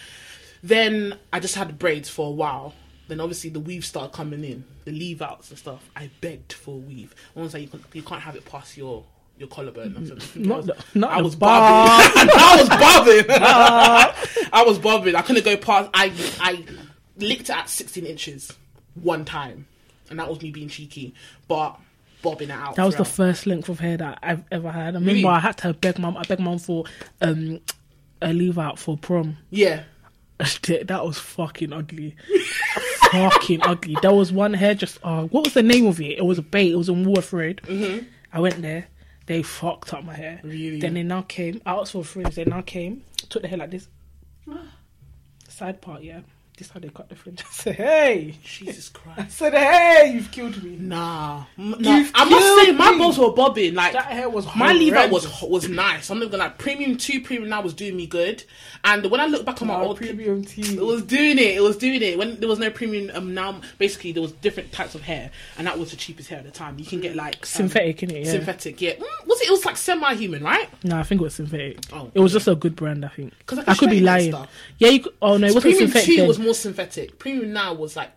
Speaker 1: Then I just had braids for a while. Then obviously the weave started coming in, the leave outs and stuff. I begged for a weave. One was like, you, can, you can't have it past your your collarbone.
Speaker 3: Not the- not
Speaker 1: I was bobbing. I was bobbing. I was bobbing. I couldn't go past. I I licked it at 16 inches one time, and that was me being cheeky. But bobbing it out.
Speaker 3: That was the first length of hair that I've ever had. I remember
Speaker 1: Really?
Speaker 3: I had to beg mum. I begged mum for um a leave out for prom.
Speaker 1: yeah.
Speaker 3: that was fucking ugly. fucking ugly. There was one hair just. Uh, what was the name of it? It was a bait. It was in Waterford Road. Mm-hmm. I went there. They fucked up my hair.
Speaker 1: Really?
Speaker 3: Then they now came. I asked for friends. They now came. Took the hair like this. Side part, yeah. This how they cut the fringe. I said, hey.
Speaker 1: Jesus
Speaker 3: I
Speaker 1: Christ.
Speaker 3: said, hey, you've killed me.
Speaker 1: Nah, M- nah.
Speaker 3: You've
Speaker 1: I must say
Speaker 3: killed
Speaker 1: my balls were bobbing. Like
Speaker 3: That hair was
Speaker 1: my leave out was was nice. I'm not gonna like premium two, premium now was doing me good. And when I look back on my old
Speaker 3: premium tea.
Speaker 1: It was doing it. It was doing it. When there was no premium, um, now basically there was different types of hair, and that was the cheapest hair at the time. You can get like um,
Speaker 3: synthetic, innit? Yeah.
Speaker 1: synthetic. Yeah, Mm, was it? It was like semi-human, right?
Speaker 3: No, I think it was synthetic.
Speaker 1: Oh.
Speaker 3: It was just a good brand, I think.
Speaker 1: 'Cause I
Speaker 3: I, could be lying.
Speaker 1: stuff.
Speaker 3: Yeah, you could, oh no, it wasn't
Speaker 1: premium
Speaker 3: synthetic.
Speaker 1: two
Speaker 3: then.
Speaker 1: was more synthetic. Premium now was like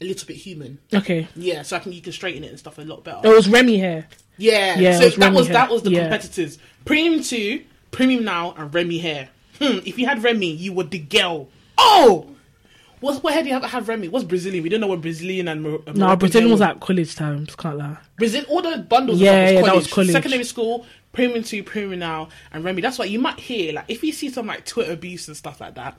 Speaker 1: a little bit human.
Speaker 3: Okay.
Speaker 1: Yeah, so I think you can straighten it and stuff a lot better.
Speaker 3: It was Remy hair.
Speaker 1: Yeah,
Speaker 3: Yeah,
Speaker 1: so
Speaker 3: was
Speaker 1: that was
Speaker 3: hair.
Speaker 1: that was the
Speaker 3: Yeah.
Speaker 1: competitors. Premium two, premium now, and Remy hair. Hmm, if you had Remy, you were the girl. Oh, what what hair do you have have Remy? What's Brazilian? We don't know what Brazilian and Mor-
Speaker 3: No,
Speaker 1: Moroccan
Speaker 3: Brazilian was at college times. Can't lie.
Speaker 1: Brazil. All the bundles.
Speaker 3: Yeah, yeah, that was college.
Speaker 1: Secondary school, premium two, premium now, and Remy. That's why you might hear like if you see some like Twitter abuse and stuff like that.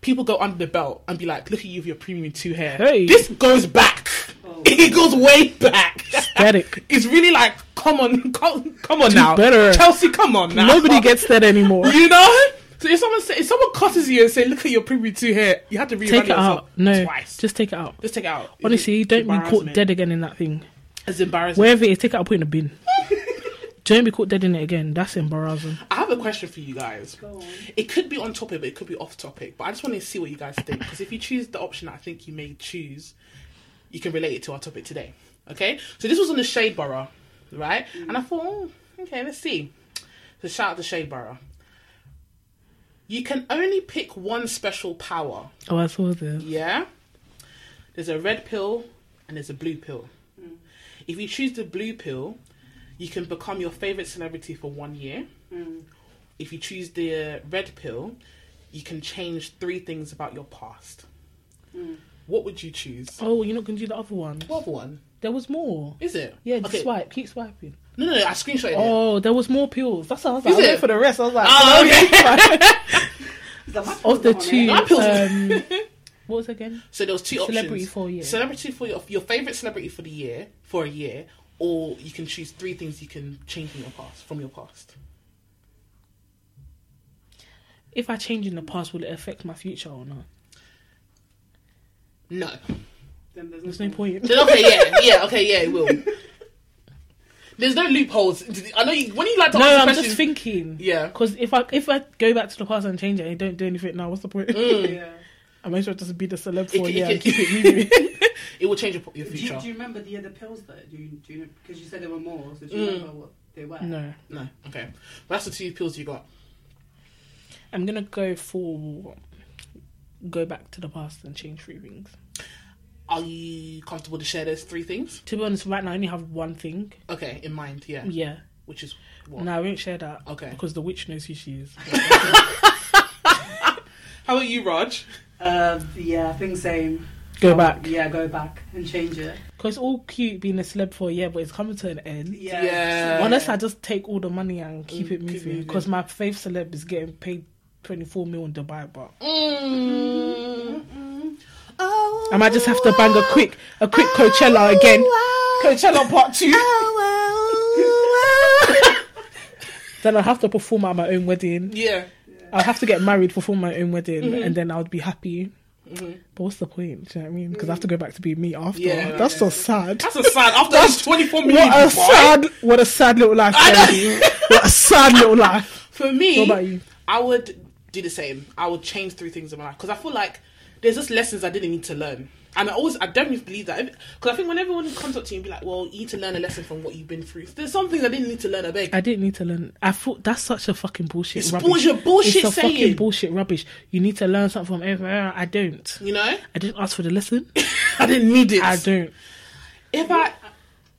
Speaker 1: People go under the belt and be like, "Look at you with your premium two hair."
Speaker 3: Hey.
Speaker 1: This goes back.
Speaker 2: Oh.
Speaker 1: It goes way back.
Speaker 3: Static.
Speaker 1: It's really like, come on, come, come on
Speaker 3: Do
Speaker 1: now,
Speaker 3: better.
Speaker 1: Chelsea, come on now.
Speaker 3: Nobody gets that anymore.
Speaker 1: you know. So if someone say, if someone cusses you and say, "Look at your premium two hair," you have to reevaluate
Speaker 3: Take it
Speaker 1: yourself
Speaker 3: out. No,
Speaker 1: twice. Just,
Speaker 3: just take it out.
Speaker 1: Just take it out.
Speaker 3: Honestly,
Speaker 1: It's
Speaker 3: don't be caught dead again in that thing.
Speaker 1: It's embarrassing.
Speaker 3: Wherever it is, take it out, put it in a bin. Don't be caught dead in it again. That's embarrassing.
Speaker 1: I have a question for you guys. It could be on topic, but it could be off topic. But I just want to see what you guys think. Because if you choose the option that I think you may choose, you can relate it to our topic today. Okay? So this was on the Shade Borough, right? And I thought, oh, okay, let's see. So shout out to Shade Borough. You can only pick one special power.
Speaker 3: Oh, I saw the.
Speaker 1: Yeah? There's a red pill and there's a blue pill. Hmm. If you choose the blue pill, you can become your favorite celebrity for one year
Speaker 2: Mm.
Speaker 1: if you choose the red pill, you can change three things about your past.
Speaker 2: Mm.
Speaker 1: What would you choose?
Speaker 3: Oh, you're not gonna do the other one.
Speaker 1: What other one?
Speaker 3: There was more.
Speaker 1: Is it?
Speaker 3: Yeah,
Speaker 1: Okay.
Speaker 3: swipe. Keep swiping.
Speaker 1: No, no, no. I screenshot it.
Speaker 3: Oh, there was more pills. That's what I was
Speaker 1: Is
Speaker 3: like. I
Speaker 1: it?
Speaker 3: for the rest. I was like,
Speaker 1: Oh, okay.
Speaker 2: Is that my
Speaker 3: of the two,
Speaker 2: there?
Speaker 1: My pills-
Speaker 3: um, what was it again?
Speaker 1: So there was two
Speaker 3: Celebrity
Speaker 1: options.
Speaker 3: Celebrity for a year.
Speaker 1: Celebrity for your, your favorite celebrity for the year for a year, or you can choose three things you can change from your past. From your past.
Speaker 3: If I change in the past, will it affect my future or not?
Speaker 1: No.
Speaker 2: Then there's
Speaker 3: There's no point.
Speaker 1: Then, okay, yeah, yeah, okay, yeah, it will. There's no loopholes. I know you, when you like to
Speaker 3: No,
Speaker 1: ask
Speaker 3: I'm
Speaker 1: questions.
Speaker 3: just thinking.
Speaker 1: Yeah.
Speaker 3: Because if I if I go back to the past and change it and don't do anything now, what's the point?
Speaker 1: Mm.
Speaker 2: Yeah.
Speaker 3: I might as well just be the celeb for a
Speaker 1: can-
Speaker 3: year
Speaker 1: it
Speaker 3: and keep it moving.
Speaker 1: It will change your, your
Speaker 2: Do you,
Speaker 1: future.
Speaker 2: do you remember the other pills though? Do you, do you because you said there were more? So do you
Speaker 1: Mm.
Speaker 2: remember what they were?
Speaker 3: no,
Speaker 1: No. Okay. But that's the two pills you got.
Speaker 3: I'm gonna go for go back to the past and change three things.
Speaker 1: Are you comfortable to share those three things?
Speaker 3: To be honest, right now I only have one thing.
Speaker 1: Okay, in mind, yeah.
Speaker 3: Yeah,
Speaker 1: Which is what?
Speaker 3: no, I won't share that.
Speaker 1: Okay.
Speaker 3: because the witch knows who she is.
Speaker 1: How about you, Raj?
Speaker 2: Uh, yeah, I think same.
Speaker 3: Go
Speaker 2: Um,
Speaker 3: back.
Speaker 2: Yeah, go back and change it.
Speaker 3: Because it's all cute being a celeb for a year, but it's coming to an end.
Speaker 2: Yeah.
Speaker 1: Yeah.
Speaker 3: Unless I just take all the money and keep
Speaker 1: Mm,
Speaker 3: it moving.
Speaker 1: moving.
Speaker 3: Because my fave celeb is getting paid 24 mil in Dubai, but
Speaker 1: Mm. Oh,
Speaker 3: I might just have to bang a quick, a quick Coachella again. Coachella part two. Then I'll have to perform at my own wedding.
Speaker 1: Yeah.
Speaker 3: I'll have to get married, perform my own wedding,
Speaker 1: Mm-hmm.
Speaker 3: and then I would be happy. Mm-hmm. But what's the point? Do you know what I mean? Because I have to mm. go back to being me after.
Speaker 1: Yeah.
Speaker 3: That's so sad.
Speaker 1: That's so sad. After those 24 million,
Speaker 3: What a sad, what a sad little life. What a sad little life.
Speaker 1: For me,
Speaker 3: What about you?
Speaker 1: I would do the same. I would change three things in my life because I feel like there's just lessons I didn't need to learn. And I always, I definitely believe that. Because I think when everyone comes up to you and be like, well, you need to learn a lesson from what you've been through. There's some things I didn't need to learn, I beg.
Speaker 3: I didn't need to learn. I thought that's such a fucking bullshit.
Speaker 1: It's
Speaker 3: rubbish.
Speaker 1: bullshit- bullshit
Speaker 3: It's a
Speaker 1: saying.
Speaker 3: fucking bullshit rubbish. You need to learn something from everyone. I don't.
Speaker 1: You know?
Speaker 3: I didn't ask for the lesson.
Speaker 1: I didn't need it.
Speaker 3: I don't.
Speaker 1: If I.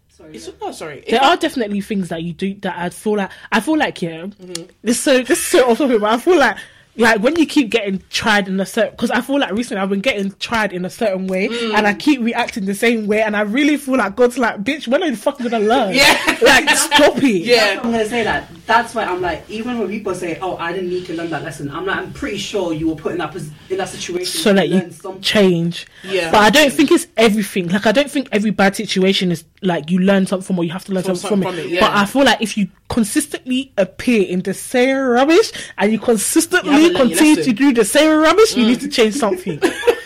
Speaker 2: Sorry.
Speaker 1: It's,
Speaker 2: yeah.
Speaker 1: oh, sorry. If
Speaker 3: There
Speaker 1: I-
Speaker 3: are definitely things that you do that I feel like I feel like yeah.
Speaker 1: Mm-hmm.
Speaker 3: This so this is so off topic, but I feel like like when you keep getting tried in a certain because I feel like recently I've been getting tried in a certain way
Speaker 1: Mm.
Speaker 3: and I keep reacting the same way and I really feel like God's like bitch when are you fucking gonna learn
Speaker 1: Yeah.
Speaker 3: like stop it
Speaker 1: Yeah.
Speaker 2: I'm gonna say that. That's why I'm like, even when people say, "Oh, I didn't need to learn that lesson," I'm like, I'm pretty sure you were put in that pos- in that situation
Speaker 3: so that you
Speaker 2: learn something.
Speaker 3: change
Speaker 1: Yeah.
Speaker 3: but I don't think it's everything like I don't think every bad situation is like you learn something from or you have to learn
Speaker 1: From
Speaker 3: something from,
Speaker 1: some-
Speaker 3: it,
Speaker 1: from it, yeah.
Speaker 3: but I feel like if you consistently appear in the same rubbish and you consistently
Speaker 1: You haven't learned your
Speaker 3: continue to do the same rubbish you mm. need to change something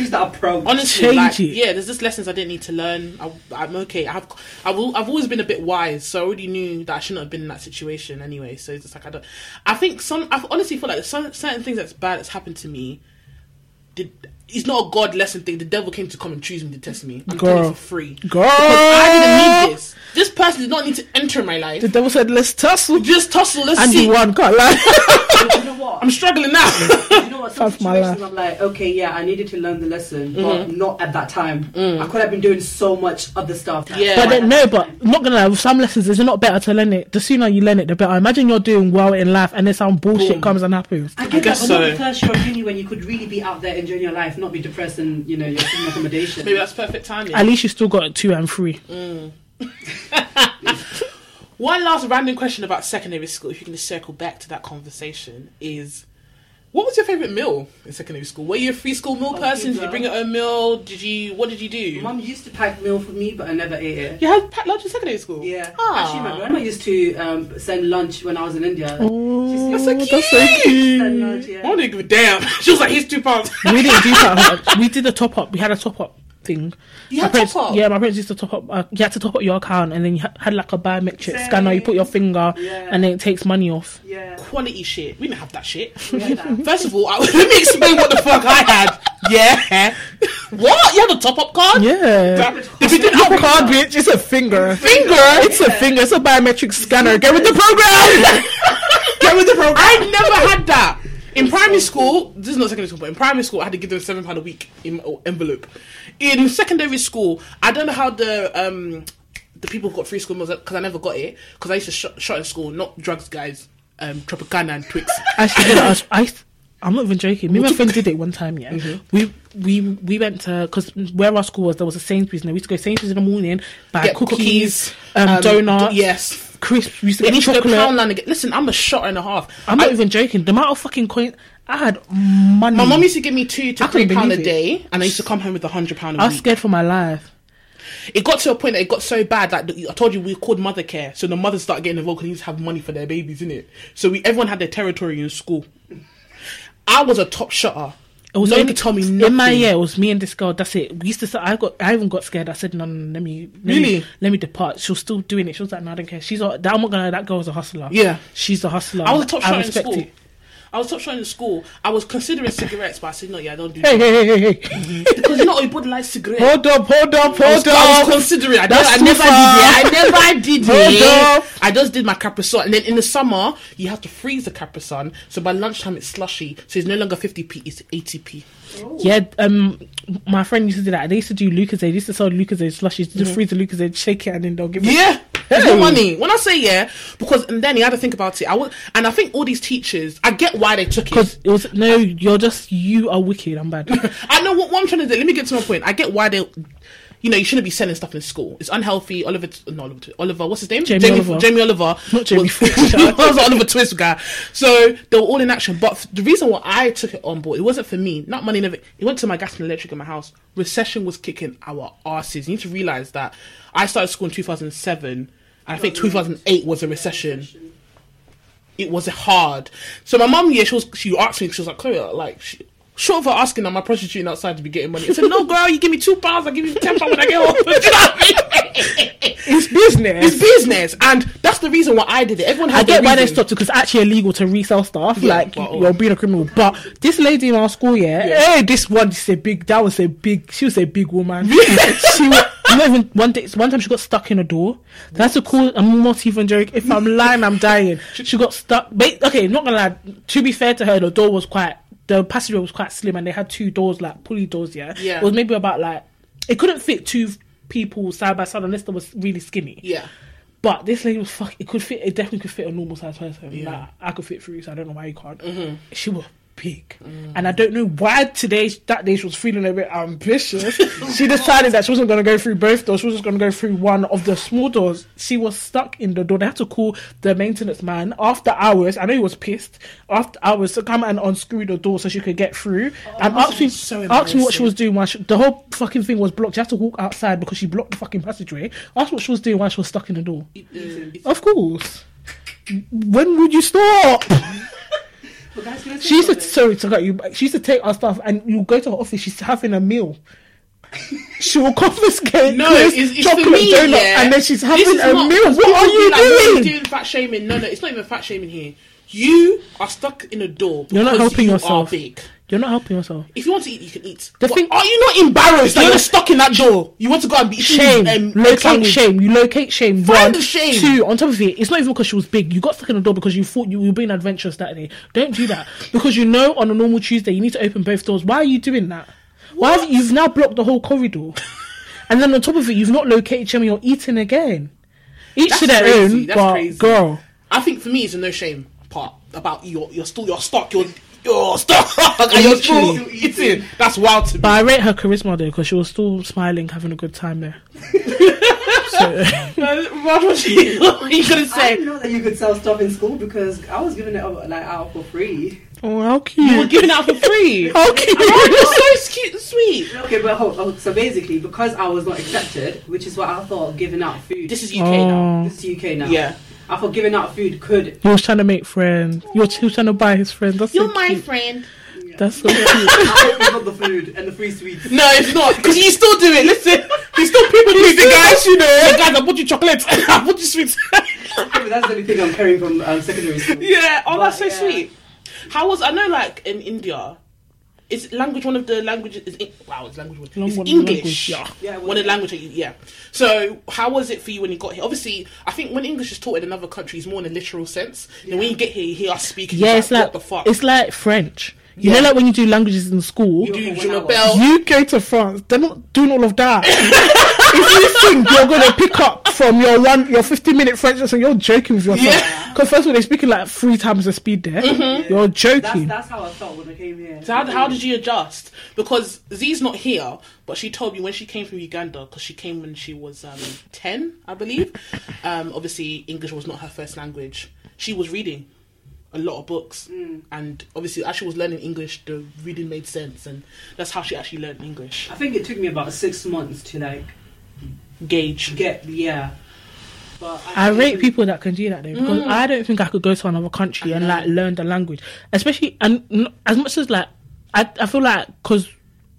Speaker 2: change that approach.
Speaker 1: Honestly,
Speaker 3: Change
Speaker 1: like,
Speaker 3: it.
Speaker 1: yeah, there's just lessons I didn't need to learn. I, I'm okay. I have, I've, I've always been a bit wise, so I already knew that I shouldn't have been in that situation anyway. So it's just like I don't. I think some. I honestly feel like some certain things that's bad that's happened to me. Did it's not a God lesson thing. The devil came to come and choose me to test me. I'm doing
Speaker 3: Girl.
Speaker 1: it for free.
Speaker 3: Girl.
Speaker 1: Because I didn't need this. This person did not need to enter my life.
Speaker 3: The devil said, "Let's tussle,"
Speaker 1: Just tussle. Let's
Speaker 3: and
Speaker 1: see.
Speaker 3: you won. Can't lie.
Speaker 2: you know what?
Speaker 1: I'm struggling now.
Speaker 2: you know what? Some
Speaker 3: Fuck my
Speaker 2: situations
Speaker 3: life.
Speaker 2: I'm like, okay, yeah, I needed to learn the lesson,
Speaker 1: Mm-hmm.
Speaker 2: but not at that time.
Speaker 1: Mm.
Speaker 2: I could have been doing so much other stuff.
Speaker 1: Yeah.
Speaker 3: But then, no, but I'm not gonna lie. With some lessons, it's not better to learn it. The sooner you learn it, the better. Imagine you're doing well in life, and then some bullshit
Speaker 1: Boom.
Speaker 3: comes and happens.
Speaker 2: I get
Speaker 1: guess
Speaker 2: that, but not the first year of uni when you could really be out there enjoying your life, not be depressed and you know your accommodation.
Speaker 1: Maybe that's perfect timing.
Speaker 3: At least you still got two and three.
Speaker 1: One last random question about secondary school, if you can just circle back to that conversation, is what was your favourite meal in secondary school? Were you a free school meal
Speaker 2: Oh,
Speaker 1: person? Did you bring your own meal? Did you what did you do?
Speaker 2: Mum used to pack meal for me, but I never ate it.
Speaker 1: you had packed lunch in secondary school?
Speaker 2: Yeah,
Speaker 1: Ah.
Speaker 2: actually, my grandma used to um, send lunch when I was in India.
Speaker 3: Oh,
Speaker 1: That's so
Speaker 3: that's so
Speaker 1: cute.
Speaker 3: cute.
Speaker 2: Lunch, yeah.
Speaker 1: I didn't give a damn. She was like, here's two pounds.
Speaker 3: we didn't do that. Much. We did a top up. We had a top up thing.
Speaker 1: You
Speaker 3: My parents-
Speaker 1: top up?
Speaker 3: Yeah, my parents used to top up. Uh, you had to top up your account, and then you ha- had like a biometric
Speaker 2: Same.
Speaker 3: scanner. You put your finger,
Speaker 2: Yeah.
Speaker 3: and then it takes money off.
Speaker 2: Yeah.
Speaker 1: Quality shit. We didn't have that shit.
Speaker 2: That.
Speaker 1: First of all, I, let me explain what the fuck I had. Yeah. What? You had a top up card?
Speaker 3: Yeah.
Speaker 1: If you didn't
Speaker 3: Not
Speaker 1: have
Speaker 3: a card, bitch. It's a finger.
Speaker 1: Finger?
Speaker 3: It's a finger. It's a biometric scanner. Get with the program. Get with the program.
Speaker 1: I never had that. In primary school, this is not secondary school, but in primary school, I had to give them seven pound a week in envelope. In secondary school, I don't know how the um the people who got free school meals because I never got it because I used to shot, shot in school, not drugs, guys. Um, Tropicana and Twix.
Speaker 3: Actually, you know, I, was- I, I'm not even joking. Me and my friend did it one time. Yeah, we we we went to because where our school was, there was a Sainsbury's, and we used to go to Sainsbury's in the morning, buy
Speaker 1: Get
Speaker 3: cookies,
Speaker 1: cookies,
Speaker 3: um,
Speaker 1: um,
Speaker 3: donuts,
Speaker 1: yes.
Speaker 3: Crisps. We used to get
Speaker 1: you should go
Speaker 3: chocolate.
Speaker 1: Poundland and get. Listen, I'm a shot and a half.
Speaker 3: I'm not
Speaker 1: I-
Speaker 3: even joking. The amount of fucking coin I had money.
Speaker 1: My mum used to give me two to
Speaker 3: I
Speaker 1: three
Speaker 3: couldn't
Speaker 1: a day, and I used to come home with a hundred pound.
Speaker 3: I was
Speaker 1: week.
Speaker 3: scared for my life.
Speaker 1: It got to a point that it got so bad that the- I told you we called mother care, so the mothers started getting involved because they used to have money for their babies, in it. So we everyone had their territory in school. I was a top shotter.
Speaker 3: It was
Speaker 1: no
Speaker 3: only
Speaker 1: me nothing.
Speaker 3: in my year. It was me and this girl. That's it. We used to. say- I got. I even got scared. I said, "No, no, let me. Let
Speaker 1: Really?
Speaker 3: Me, let me depart." She was still doing it. She was like, "No, I don't care." She's. A, I'm not gonna. That girl's a hustler.
Speaker 1: Yeah.
Speaker 3: she's a hustler.
Speaker 1: I was a top
Speaker 3: I
Speaker 1: in
Speaker 3: respect
Speaker 1: school.
Speaker 3: it.
Speaker 1: I was top shotter in school. I was considering cigarettes, but I said no. Yeah, I don't do
Speaker 3: Hey,
Speaker 1: that
Speaker 3: hey, hey, hey, hey!
Speaker 1: because you know everybody likes cigarettes.
Speaker 3: hold up, hold up,
Speaker 1: I was,
Speaker 3: hold
Speaker 1: I was considering. I,
Speaker 3: That's
Speaker 1: don't- I never
Speaker 3: far.
Speaker 1: did it. I never did
Speaker 3: Hold
Speaker 1: it.
Speaker 3: up.
Speaker 1: I just did my Capri and then in the summer you have to freeze the Capri So by lunchtime it's slushy, so it's no longer 50p, it's 80p.
Speaker 3: Yeah, um, my friend used to do that. They used to do Lucas. They used to sell Lucas slushies. Just freeze the Lucas, shake it, and then they'll give it.
Speaker 1: Yeah. There's no money. When I say yeah, because and then you had to think about it. I would, and I think all these teachers, I get why they took it.
Speaker 3: Because it was no, you're just you are wicked. I'm bad.
Speaker 1: I know what, what I'm trying to do. Let me get to my point. I get why they, you know, you shouldn't be selling stuff in school. It's unhealthy. Oliver, no, Oliver, Oliver what's his name?
Speaker 3: Jamie Oliver.
Speaker 1: Jamie Oliver.
Speaker 3: Not Jamie
Speaker 1: was. Was Oliver Twist guy. So they were all in action. But the reason why I took it on board, it wasn't for me. Not money, never. It went to my gas and electric in my house. Recession was kicking our asses. You need to realize that I started school in 2007. I think 2008 was a recession it was hard. So my mum, yeah, she was she asked me, she was like, Chloe, like, she, short for asking, am I prostituting outside to be getting money? I said, no, girl, you give me two pounds, I give you ten pounds when I get home. You know what I mean?
Speaker 3: it's business.
Speaker 1: It's business, and that's the reason why I did it. Everyone has
Speaker 3: I get why they stopped it because it's actually illegal to resell stuff.
Speaker 1: Yeah,
Speaker 3: like
Speaker 1: but-
Speaker 3: you're oh. being a criminal. But this lady in our school, yeah,
Speaker 1: Yeah.
Speaker 3: hey, this one is a big. That was a big. She was a big woman. she was, not even one day. One time she got stuck in a door. That's a cool. I'm not even joking. If I'm lying, I'm dying. She got stuck. But, okay, not gonna lie. To be fair to her, the door was quite. The passageway was quite slim, and they had two doors, like pulley doors. Yeah,
Speaker 1: Yeah.
Speaker 3: It was maybe about like it couldn't fit two people side by side unless they was really skinny.
Speaker 1: Yeah,
Speaker 3: But this lady was fuck. It could fit. It definitely could fit a normal size person.
Speaker 1: Yeah.
Speaker 3: Like, I could fit through, so I don't know why you can't.
Speaker 1: Mm-hmm.
Speaker 3: She was big,
Speaker 1: Mm.
Speaker 3: and I don't know why today that day she was feeling a bit ambitious. she decided that she wasn't going to go through both doors. She was just going to go through one of the small doors. She was stuck in the door. They had to call the maintenance man after hours. I know he was pissed after hours to come and unscrew the door so she could get through. and asked me,
Speaker 1: so
Speaker 3: asked me what she was doing. While she, the whole fucking thing was blocked. She had to walk outside because she blocked the fucking passageway. Asked what she was doing while she was stuck in the door.
Speaker 1: It- uh,
Speaker 3: Of course. When would you stop?
Speaker 2: But guys, can I say
Speaker 3: She used to sorry to cut you. She used to take our stuff, and you go to her office. She's having a meal. She will confiscate
Speaker 1: No,
Speaker 3: crisps,
Speaker 1: it's, it's
Speaker 3: chocolate
Speaker 1: me,
Speaker 3: donut,
Speaker 1: yeah.
Speaker 3: and then she's having a
Speaker 1: not-
Speaker 3: meal. What are you
Speaker 1: like, "What
Speaker 3: doing?
Speaker 1: you doing fat shaming? No, no, it's not even fat shaming here. You are stuck in a door.
Speaker 3: You're not helping
Speaker 1: you
Speaker 3: yourself.
Speaker 1: Are big.
Speaker 3: You're not helping yourself.
Speaker 1: If you want to eat, you can eat.
Speaker 3: The
Speaker 1: What-
Speaker 3: thing-
Speaker 1: are you not embarrassed that
Speaker 3: You're
Speaker 1: stuck in that door? You want to go and be
Speaker 3: Shame.
Speaker 1: Um,
Speaker 3: locate shame. You locate shame.
Speaker 1: Find
Speaker 3: One.
Speaker 1: the shame.
Speaker 3: Two. On top of it, it's not even because she was big. You got stuck in the door because you thought you were being adventurous that day. Don't do that because you know on a normal Tuesday you need to open both doors. Why are you doing that? Why have you've now blocked the whole corridor? and then on top of it, you've not located shame. You're eating again. Each
Speaker 1: That's
Speaker 3: to their
Speaker 1: crazy,
Speaker 3: own.
Speaker 1: that's
Speaker 3: but
Speaker 1: crazy.
Speaker 3: girl,
Speaker 1: I think for me, it's a no shame part about you're you're still you're stuck. You're you're stuck. and you're still
Speaker 3: Literally.
Speaker 1: eating. That's wild to me.
Speaker 3: but I rate her charisma though, because she was still smiling, having a good time there. so,
Speaker 1: Uh, what was you? What are you gonna
Speaker 2: I
Speaker 1: say?
Speaker 2: didn't know that you could sell stuff in school because I was giving it out, like out for free.
Speaker 3: oh, how cute!
Speaker 1: You were
Speaker 3: cute!
Speaker 1: giving out for free.
Speaker 3: How cute!
Speaker 1: Oh, you're so cute, sweet.
Speaker 2: Okay, but hold, oh, so basically, because I was not accepted, which is what I thought giving out food.
Speaker 1: This is UK now.
Speaker 3: Oh.
Speaker 2: this is UK now.
Speaker 1: Yeah.
Speaker 2: I thought giving out food could.
Speaker 3: He was trying to make friends. He was, he was trying to buy his friend. That's so cute.
Speaker 1: friend.
Speaker 3: That's so cute.
Speaker 2: I hope you got the food and the free sweets.
Speaker 1: No, it's not because you still do it. Listen, you still people do it. The guys, you know, the guys. I bought you chocolate. I bought you sweets.
Speaker 2: Okay, that's the only thing I'm carrying from um, secondary school.
Speaker 1: yeah. Oh, that's so
Speaker 2: yeah.
Speaker 1: sweet. How was I know? Like in India, is language one of the languages? Is in, wow, it's language one.
Speaker 3: Long
Speaker 1: It's
Speaker 3: one
Speaker 1: English.
Speaker 3: language, yeah.
Speaker 2: Yeah,
Speaker 1: one of the
Speaker 2: yeah.
Speaker 1: language. Yeah. So how was it for you when you got here? Obviously, I think when English is taught in another country, it's more in a literal sense. And when you get here, you hear us speaking.
Speaker 3: Yeah,
Speaker 1: it's
Speaker 3: it's like
Speaker 1: what the fuck.
Speaker 3: it's like French. You
Speaker 1: Yeah.
Speaker 3: know, like when you do languages in school,
Speaker 2: You-
Speaker 1: Do
Speaker 2: for
Speaker 1: je
Speaker 2: one hour.
Speaker 1: m'appelle-
Speaker 3: you go to France. They're not doing all of that. if you think you're going to pick up from your one, your 15 minute French lesson, you're joking with yourself.
Speaker 1: Yeah.
Speaker 3: Because first of all, they're speaking like three times the speed there. You're
Speaker 2: That's,
Speaker 3: joking.
Speaker 2: that's how I felt when I came here.
Speaker 1: So how, how did you adjust? Because Z's not here, but she told me when she came from Uganda, because she came when she was um, 10, I believe. Um, obviously, English was not her first language. She was reading a lot of books.
Speaker 2: Mm.
Speaker 1: And obviously, as she was learning English, the reading made sense. And that's how she actually learned English.
Speaker 2: I think it took me about six months to like
Speaker 1: Gauge.
Speaker 2: get yeah. But
Speaker 3: I
Speaker 2: think
Speaker 3: rate people that can do that though, because I don't think I could go to another country and like learn the language, especially and n- as much as like I, I feel like because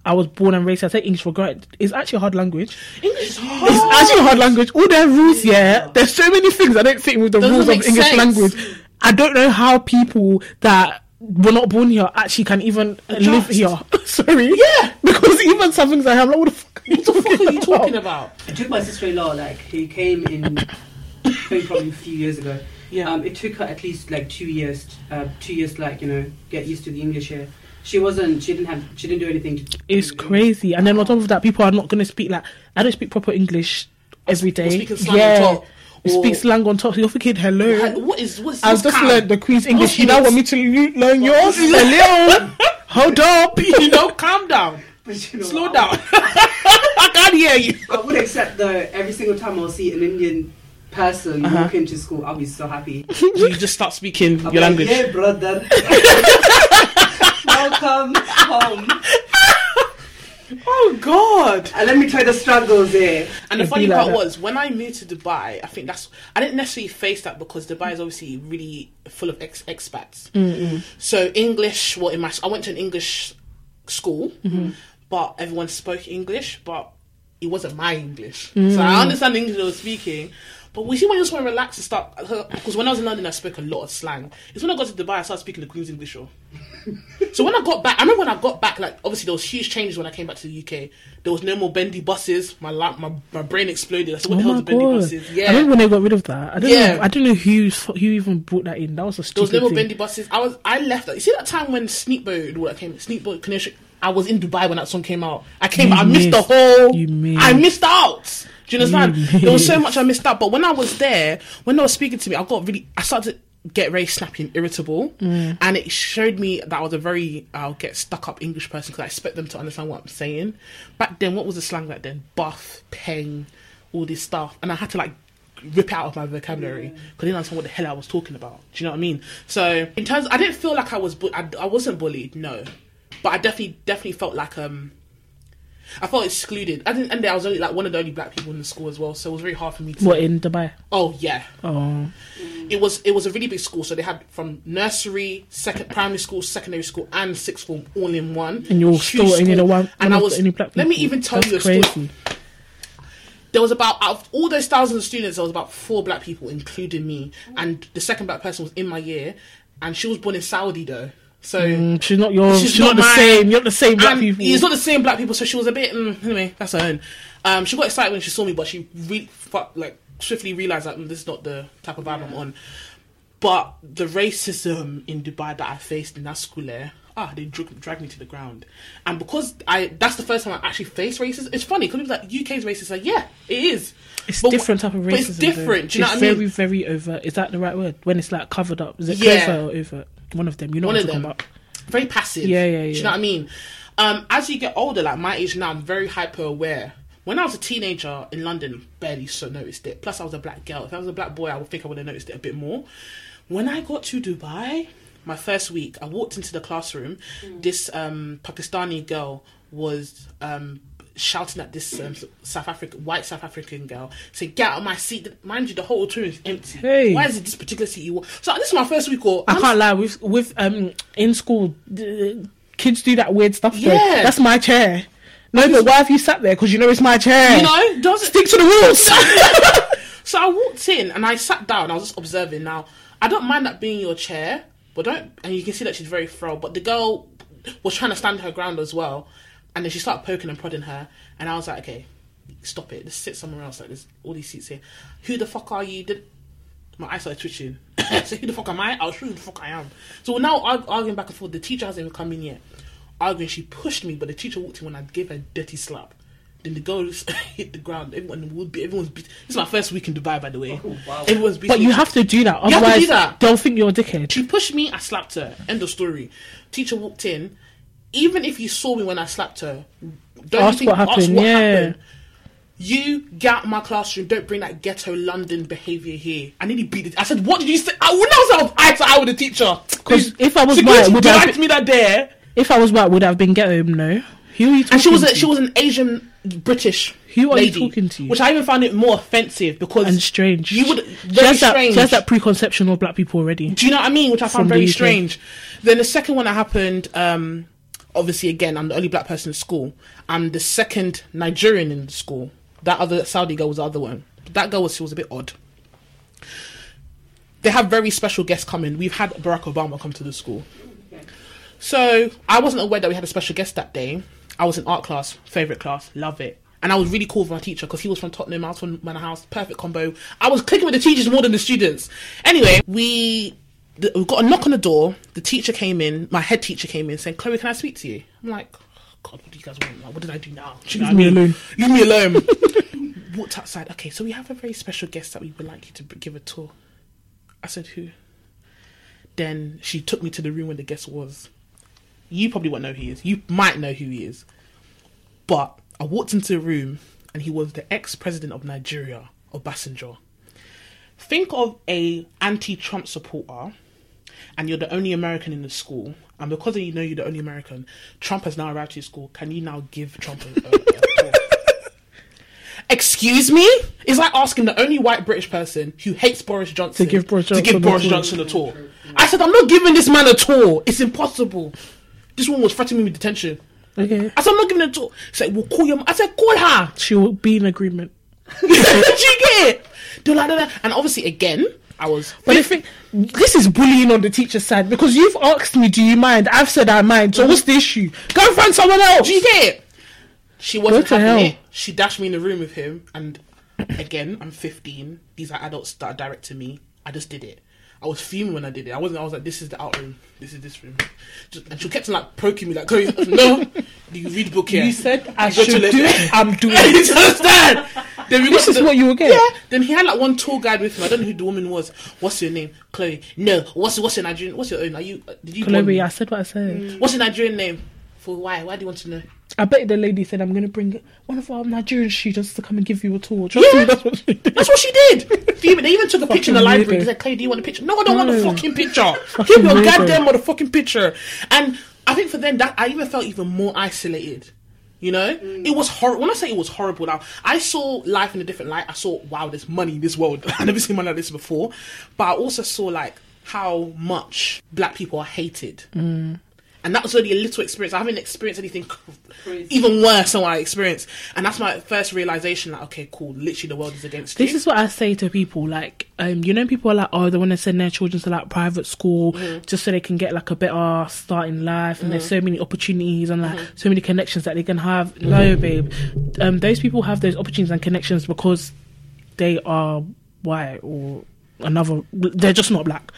Speaker 3: I was born and raised, I take English for granted. It's actually a hard language.
Speaker 1: English is hard.
Speaker 3: It's actually a hard language. All their rules, yeah. There's so many things I don't fit with the
Speaker 1: Doesn't
Speaker 3: rules of English
Speaker 1: sense.
Speaker 3: language. I don't know how people that were not born here actually can even live here. Sorry.
Speaker 1: Yeah.
Speaker 3: Because even some things I have, like, what the fuck are you
Speaker 1: What the fuck are you talking about?
Speaker 2: It took my sister-in-law like who came in, I think probably a few years ago.
Speaker 1: Yeah.
Speaker 2: Um, it took her at least like two years, uh, two years to, like you know get used to the English here. She wasn't. She didn't have. She didn't do anything. To,
Speaker 3: It's crazy. And then on top of that, people are not going to speak like I don't speak proper English every day.
Speaker 1: speaking slang on
Speaker 3: yeah,
Speaker 1: top.
Speaker 3: You
Speaker 1: Or-
Speaker 3: speak slang on top. So you're thinking, hello.
Speaker 1: Like, What is what's
Speaker 3: I've just
Speaker 1: calm?
Speaker 3: learned the Queen's English. You now
Speaker 1: What's
Speaker 3: want me to le- learn yours? Hello. Hold up.
Speaker 1: you know, calm down,
Speaker 2: But, you know,
Speaker 1: slow
Speaker 2: I-
Speaker 1: down. I can't hear you.
Speaker 2: I would accept though every single time I'll see an Indian person
Speaker 3: Uh-huh.
Speaker 2: walk into school, I'll be so happy.
Speaker 1: You just start speaking
Speaker 2: I'll
Speaker 1: your
Speaker 2: be like,
Speaker 1: language.
Speaker 2: Hey, brother. Welcome home.
Speaker 1: Oh God!
Speaker 2: And let me tell you the struggles here.
Speaker 1: And the
Speaker 3: It'd
Speaker 1: funny
Speaker 3: be like
Speaker 1: part
Speaker 3: that.
Speaker 1: was when I moved to Dubai. I think that's I didn't necessarily face that because Dubai is obviously really full of ex- expats. So English, well, in my I went to an English school, mm-hmm. but everyone spoke English, but it wasn't my English. So mm. I understand the English they were speaking. But we see when you just want to relax and start uh, because when I was in London, I spoke a lot of slang. It's when I got to Dubai, I started speaking the Queen's English. Show. So when I got back, I remember when I got back, like obviously there was huge changes when I came back to the UK. There was no more bendy buses. My la- my my brain exploded. I said, "What the
Speaker 3: Oh
Speaker 1: hell
Speaker 3: my
Speaker 1: is bendy buses?"
Speaker 3: I remember when they got rid of that. I don't
Speaker 1: Yeah.
Speaker 3: know. I don't know who's who even brought that in. That was a stupid.
Speaker 1: there was no more
Speaker 3: thing.
Speaker 1: bendy buses. I was I left. You see that time when all that came? Sneakbo Connection. I was in Dubai when that song came out. I came.
Speaker 3: You
Speaker 1: I missed the whole.
Speaker 3: You missed.
Speaker 1: I missed out. Do you understand? There was so much I missed out. But when I was there, when they were speaking to me, I got really. I started to get very snappy and irritable,
Speaker 3: Mm.
Speaker 1: and it showed me that I was a very I'll get stuck up English person because I expect them to understand what I'm saying. Back then, what was the slang back then? Buff, peng, all this stuff, and I had to like rip it out of my vocabulary because I didn't understand what the hell I was talking about. Do you know what I mean? So in terms, I didn't feel like I was, bu- I, I wasn't bullied, no, but I definitely, definitely felt like um, I felt excluded. I didn't, and I was only like one of the only black people in the school as well, so it was very hard for me to.
Speaker 3: What in Dubai?
Speaker 1: Oh yeah,
Speaker 3: Oh,
Speaker 1: it was it was a really big school. So they had from nursery, second primary school, secondary school, and sixth form all in one.
Speaker 3: and you're still only the
Speaker 1: school.
Speaker 3: one.
Speaker 1: And I was.
Speaker 3: only black
Speaker 1: let me even tell
Speaker 3: That's
Speaker 1: you a story. There was about out of all those thousands of students, there was about four black people, including me, and the second black person was in my year, and she was born in Saudi though. So
Speaker 3: Mm, she's not your.
Speaker 1: She's
Speaker 3: She's, not,
Speaker 1: not
Speaker 3: the
Speaker 1: mine.
Speaker 3: same. You're not the same black people.
Speaker 1: It's not the same black people, so she was a bit. Mm, anyway, that's her own. Um, she got excited when she saw me, but she re- fu- like swiftly realized that mm, this is not the type of vibe I'm on. But the racism in Dubai that I faced in that school there, ah, they drag, dragged me to the ground. And because I, that's the first time I actually faced racism. It's funny because people like UK's racist. Like, yeah, it is.
Speaker 3: It's
Speaker 1: But-
Speaker 3: different type of racism.
Speaker 1: But it's different.
Speaker 3: though.
Speaker 1: Do you know
Speaker 3: it's
Speaker 1: what I
Speaker 3: very,
Speaker 1: mean?
Speaker 3: very overt. Is that the right word? When it's like covered up, is it
Speaker 1: Yeah.
Speaker 3: closer or overt? One of them. You know
Speaker 1: One
Speaker 3: what I'm talking
Speaker 1: them.
Speaker 3: about.
Speaker 1: very passive.
Speaker 3: Yeah, yeah,
Speaker 1: Do you know what I mean? Um, as you get older, like my age now, I'm very hyper aware. When I was a teenager in London, barely so noticed it. Plus, I was a black girl. If I was a black boy, I would think I would have noticed it a bit more. When I got to Dubai, my first week, I walked into the classroom. This um, Pakistani girl was um, shouting at this um, South African white South African girl, saying, "Get out of my seat!" Mind you, the whole room is empty.
Speaker 3: Hey.
Speaker 1: Why is it this particular seat you want? So this is my first week. Or
Speaker 3: I can't lie. With with um in school, the, kids do that weird stuff. though.
Speaker 1: Yeah.
Speaker 3: that's my chair. No, but why have you sat there? Because you know it's my chair.
Speaker 1: you know, does
Speaker 3: stick to the rules.
Speaker 1: So I walked in and I sat down. I was just observing. Now I don't mind that being your chair, but don't. And you can see that she's very frail. But the girl was trying to stand her ground as well, and then she started poking and prodding her. And I was like, okay, stop it. Just sit somewhere else. Like there's all these seats here. Who the fuck are you? Did my eyes started twitching. so who the fuck am I? I'll show you who the fuck I am. So we're now arguing back and forth. The teacher hasn't even come in yet. Arguing, she pushed me, but the teacher walked in when I gave her a dirty slap. Then the girls hit the ground. Everyone would be. Everyone's. Beat- this is my first week in Dubai, by the way.
Speaker 2: Oh, wow.
Speaker 1: Everyone's. beating
Speaker 3: but you have to do that.
Speaker 1: You have to
Speaker 3: Otherwise,
Speaker 1: do that.
Speaker 3: they'll think you're a dickhead.
Speaker 1: She pushed me. I slapped her. End of story. Teacher walked in. Even if you saw me when I slapped her, don't
Speaker 3: Ask
Speaker 1: you think,
Speaker 3: what happened, yeah.
Speaker 1: You get out of my classroom. Don't bring that ghetto London behaviour here. I nearly beat it. I said, "What did you say?" I when I was eye to eye with the teacher.
Speaker 3: 'Cause if I was
Speaker 1: she
Speaker 3: white, would I-
Speaker 1: dragged me that day,
Speaker 3: If I was white, would I have been ghetto? No. Who are you talking
Speaker 1: and she was a,
Speaker 3: to?
Speaker 1: she was an Asian British.
Speaker 3: Who are you
Speaker 1: lady,
Speaker 3: talking to?
Speaker 1: Which I even found it more offensive because
Speaker 3: and strange.
Speaker 1: You would
Speaker 3: She
Speaker 1: very
Speaker 3: that,
Speaker 1: strange.
Speaker 3: She has that preconception of black people already.
Speaker 1: Do you know what I mean? Which I found very
Speaker 3: UK.
Speaker 1: strange. Then the second one that happened, um, obviously again, I'm the only black person in school. I'm the second Nigerian in the school. That other Saudi girl was the other one. That girl was she was a bit odd. They have very special guests coming. We've had Barack Obama come to the school. So I wasn't aware that we had a special guest that day. I was in art class, favorite class, love it. And I was really cool with my teacher because he was from Tottenham, I was from Manor House, perfect combo. I was clicking with the teachers more than the students. Anyway, we, the, we got a knock on the door. The teacher came in, my head teacher came in saying, Chloe, can I speak to you? I'm like, "Oh, God, what do you guys want? Like, what did I do now? Do you know
Speaker 3: Leave
Speaker 1: what I
Speaker 3: me
Speaker 1: mean?
Speaker 3: alone.
Speaker 1: Leave me alone. Walked outside. Okay, so we have a very special guest that we would like you to give a tour. I said, who? Then she took me to the room where the guest was. You probably won't know who he is. You might know who he is. But I walked into the room and he was the ex-president of Nigeria, Obasanjo. Think of a anti-Trump supporter and you're the only American in the school, and because you know you're the only American, Trump has now arrived to your school. Can you now give Trump a, a? Excuse me? It's like asking the only white British person who hates Boris Johnson
Speaker 3: To give Boris
Speaker 1: to
Speaker 3: Johnson
Speaker 1: give
Speaker 3: a
Speaker 1: Boris
Speaker 3: tour.
Speaker 1: Johnson a tour. I said, I'm not giving this man a tour. It's impossible. This one was threatening me with detention.
Speaker 3: Okay.
Speaker 1: I said, I'm not giving her a tour. He said, well, call your. m-" I said, call her.
Speaker 3: She will be in agreement.
Speaker 1: Do you get it? Like. And obviously, again, I was.
Speaker 3: But if it, this is bullying on the teacher's side because you've asked me, do you mind? I've said I mind. So mm-hmm. what's the issue? Go find someone else.
Speaker 1: Do you get it? She wasn't having
Speaker 3: hell?
Speaker 1: it. She dashed me in the room with him, and again, I'm 15. These are adults that are directing me. I just did it. I was fuming when I did it. I wasn't. I was like, "This is the out room. This is this room." Just, and she kept on like poking me, like, "No, you read book here?"
Speaker 3: You said I
Speaker 1: You go to
Speaker 3: should do it. I'm doing it.
Speaker 1: understand? Then we
Speaker 3: This is
Speaker 1: the-
Speaker 3: what you will get.
Speaker 1: Yeah. Then he had like one tour guide with him. I don't know who the woman was. What's your name? Chloe. No. What's what's your Nigerian? What's your own? Are you? uh, Did you? born-
Speaker 3: Chloe, I said what I said.
Speaker 1: What's your Nigerian name? For why? Why do you want to know?
Speaker 3: I bet the lady said I'm going to bring one of our Nigerian students to come and give you a tour. Trust
Speaker 1: Yeah.
Speaker 3: me, that's what she did.
Speaker 1: That's what she did. They even, took a picture in the library. They said, Clay, do you want a picture? No, I don't want a fucking picture.
Speaker 3: Fucking
Speaker 1: Give me a goddamn motherfucking picture. And I think for them, that I even felt even more isolated. You know, mm. it was horrible. When I say it was horrible, now I saw life in a different light. I saw, wow, there's money in this world. I've never seen money like this before. But I also saw like how much black people are hated. Mm. And that was only a little experience. I haven't experienced anything
Speaker 2: Crazy.
Speaker 1: even worse than what I experienced. And that's my first realization. Like, okay, cool. Literally, the world is against
Speaker 3: This
Speaker 1: you.
Speaker 3: This is what I say to people, like, um, you know, people are like, oh, they want to send their children to like private school
Speaker 1: Mm-hmm.
Speaker 3: just so they can get like a better start in life, and there's so many opportunities and like
Speaker 1: Mm-hmm.
Speaker 3: so many connections that they can have. No, babe, um, those people have those opportunities and connections because they are white or another. They're just not black.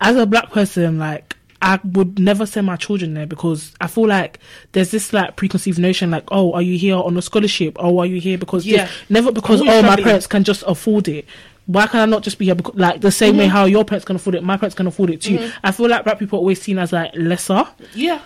Speaker 3: As a black person, like. I would never send my children there because I feel like there's this like preconceived notion like oh are you here on a scholarship oh are you here because this?"
Speaker 1: Yeah.
Speaker 3: never because oh my parents can just afford it. Why can I not just be here? Because, like the same
Speaker 1: Mm-hmm.
Speaker 3: way how your parents can afford it, my parents can afford it too. I feel like black people are always seen as like lesser.
Speaker 1: yeah.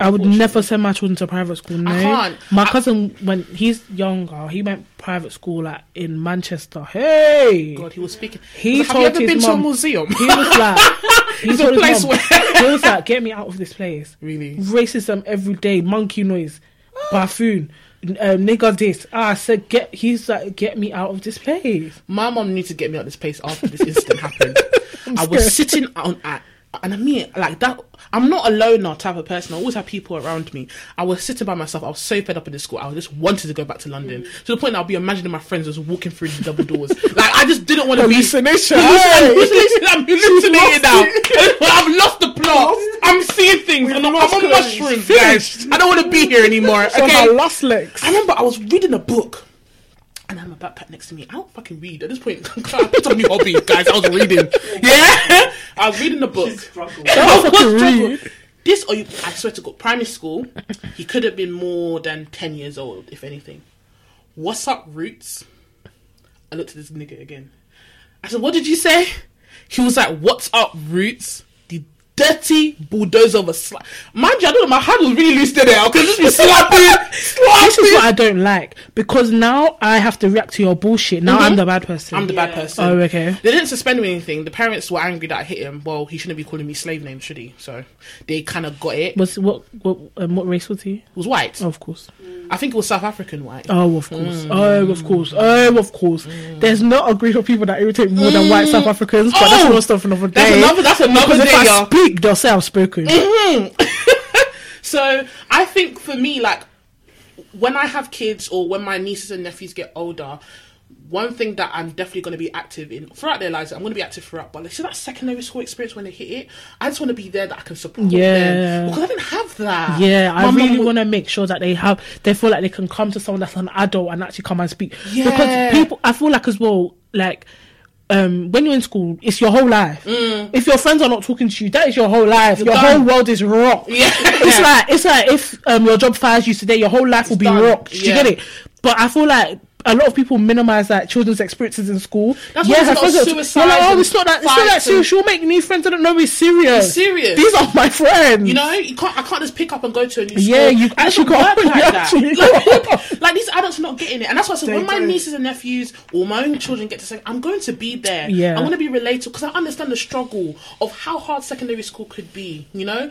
Speaker 3: I would never send my children to private school. No,
Speaker 1: can't.
Speaker 3: my
Speaker 1: I-
Speaker 3: cousin when he's younger, he went private school like in Manchester. Hey,
Speaker 1: God, he was speaking.
Speaker 3: He
Speaker 1: Have you ever been to a museum?
Speaker 3: he was like, he
Speaker 1: It's a
Speaker 3: told
Speaker 1: place
Speaker 3: mum-
Speaker 1: where-
Speaker 3: he was like, get me out of this place.
Speaker 1: Really?
Speaker 3: racism every day, monkey noise, buffoon, um, nigger this. Ah, I said, get. He's like, get me out of this place.
Speaker 1: My mom needs to get me out of this place after this incident happened. I was sitting on at, and I mean, like that. I'm not a loner type of person. I always have people around me. I was sitting by myself. I was so fed up in the school. I just wanted to go back to London mm. to the point that I'll be imagining my friends just walking through the double doors. like I just didn't want to be.
Speaker 3: Hallucination.
Speaker 1: I'm hallucinating. I'm hallucinating now. I've lost the plot. I'm seeing things. and I'm, I'm on mushrooms, guys. I don't want to be here anymore.
Speaker 3: So
Speaker 1: Okay.
Speaker 3: my lost legs.
Speaker 1: I remember I was reading a book. And I had my backpack next to me. I don't fucking read. At this point, I picked up a new hobby, guys. I was reading. Yeah? I was reading a book.
Speaker 2: struggle.
Speaker 1: I was
Speaker 3: fucking read.
Speaker 1: This, or you, I swear to God, primary school, he could have been more than 10 years old, if anything. What's up, Roots? I looked at this nigga again. I said, What did you say? He was like, What's up, Roots? The dirty bulldozer of a slap. Mind you, I don't know, my hand was really loose there. I could just be slapping, slapping.
Speaker 3: This is what I don't like because now I have to react to your bullshit. Now I'm the bad person.
Speaker 1: Mm-hmm. I'm the
Speaker 2: Yeah.
Speaker 1: bad person.
Speaker 3: Oh, okay.
Speaker 1: They didn't suspend me anything. The parents were angry that I hit him. Well, he shouldn't be calling me slave names, should he? So they kind of got it. It
Speaker 3: Was what what um, what race was he?
Speaker 1: was white.
Speaker 3: Oh, of course.
Speaker 1: I think it was South African white.
Speaker 3: Oh, of course.
Speaker 1: Mm.
Speaker 3: Oh, of course. Oh, of course. There's not a group of people that irritate more than white South Africans, but that's
Speaker 1: Oh!
Speaker 3: another stuff for another day.
Speaker 1: That's another- that's another day, y'all.
Speaker 3: Speak, they'll say I've spoken. Mm-hmm.
Speaker 1: So I think for me, like when I have kids or when my nieces and nephews get older, one thing that I'm definitely going to be active in throughout their lives, I'm going to be active throughout. But like, see that secondary school experience when they hit it, I just want to be there that I can support
Speaker 3: Yeah.
Speaker 1: them because I didn't have that.
Speaker 3: Yeah, I
Speaker 1: My mum
Speaker 3: really want to make sure that they have, they feel like they can come to someone that's an adult and actually come and speak.
Speaker 1: Yeah.
Speaker 3: Because people, I feel like as well, like, um, when you're in school, it's your whole life. If your friends are not talking to you, that is your whole life. your
Speaker 1: done.
Speaker 3: whole world is rocked.
Speaker 1: Yeah.
Speaker 3: it's like it's like if um your job fires you today, your whole life will be
Speaker 1: done.
Speaker 3: rocked. Do you get it? But I feel like. A lot of people minimize like children's experiences in school.
Speaker 1: That's a lot
Speaker 3: friends are-
Speaker 1: suicides
Speaker 3: you're like, oh, it's not that. It's not that serious. She'll make new friends. I don't know. It's serious.
Speaker 1: It's serious.
Speaker 3: These are my friends.
Speaker 1: You know, you can't. I can't just pick up and go to a new school.
Speaker 3: Yeah, you actually
Speaker 1: doesn't
Speaker 3: got-
Speaker 1: work
Speaker 3: you
Speaker 1: like that. Like, like these adults are not getting it, and that's why I said
Speaker 2: They
Speaker 1: when my
Speaker 2: don't.
Speaker 1: nieces and nephews or my own children get to say, I'm going to be there.
Speaker 3: Yeah.
Speaker 1: I'm going to be relatable because I understand the struggle of how hard secondary school could be. You know.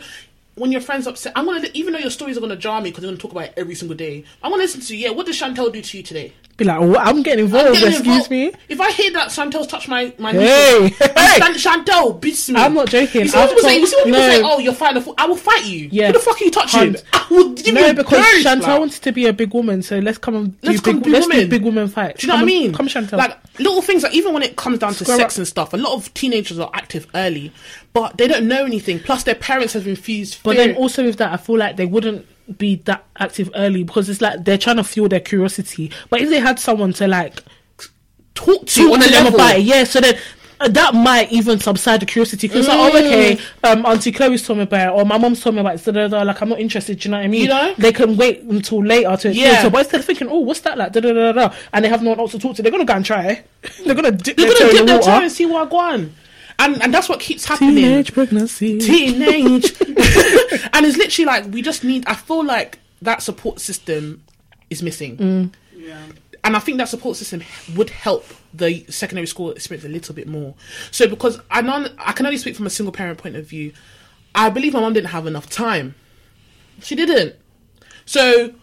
Speaker 1: When your friends upset, I'm gonna even though your stories are gonna jar me because they're gonna talk about it every single day. I'm gonna listen to you. Yeah, what did Chantel do to you today?
Speaker 3: Be like? I'm getting involved.
Speaker 1: I'm getting
Speaker 3: excuse
Speaker 1: involved.
Speaker 3: me.
Speaker 1: If I hear that Chantel's touched my my
Speaker 3: Hey,
Speaker 1: nieces,
Speaker 3: hey.
Speaker 1: Chantel beats me.
Speaker 3: I'm not joking.
Speaker 1: You see what people say? You see what people
Speaker 3: got-
Speaker 1: say?
Speaker 3: no.
Speaker 1: Oh, you're fighting. a fool." I will fight you.
Speaker 3: Yeah.
Speaker 1: Who the fuck are you touching? I will give you
Speaker 3: No,
Speaker 1: a
Speaker 3: because Chantel
Speaker 1: like.
Speaker 3: wanted to be a big woman, so let's come and do
Speaker 1: Let's
Speaker 3: big, let's
Speaker 1: women.
Speaker 3: do big woman fights.
Speaker 1: Do you know
Speaker 3: come
Speaker 1: what I mean?
Speaker 3: Come, Chantel.
Speaker 1: Like little things like even when it comes down to
Speaker 3: Square
Speaker 1: sex
Speaker 3: up.
Speaker 1: and stuff, a lot of teenagers are active early, but they don't know anything. Plus, their parents have infused.
Speaker 3: but
Speaker 1: fear.
Speaker 3: then also with that, I feel like they wouldn't be that active early because it's like they're trying to fuel their curiosity. But if they had someone to like
Speaker 1: talk to on a
Speaker 3: to them
Speaker 1: level.
Speaker 3: about it, yeah, so then. uh, That might even subside the curiosity because, like, oh,
Speaker 1: Mm.
Speaker 3: okay, um, Auntie Chloe's told me about it, or my mom's told me about it, so da, like, I'm not interested, do you know what I mean?
Speaker 1: You know?
Speaker 3: They can wait until later to
Speaker 1: Yeah.
Speaker 3: So, but instead of thinking, oh, what's that like, da, da, da, da, and they have no one else to talk to, they're to go and try. they're to dip
Speaker 1: They're
Speaker 3: their
Speaker 1: gonna
Speaker 3: in
Speaker 1: dip
Speaker 3: the
Speaker 1: their toe
Speaker 3: water.
Speaker 1: and see what I go on. And and that's what keeps happening.
Speaker 3: Teenage pregnancy.
Speaker 1: teenage and it's literally like we just need i feel like that support system is missing mm.
Speaker 2: Yeah.
Speaker 1: and i think that support system would help the secondary school experience a little bit more so because i non i can only speak from a single parent point of view i believe my mom didn't have enough time she didn't so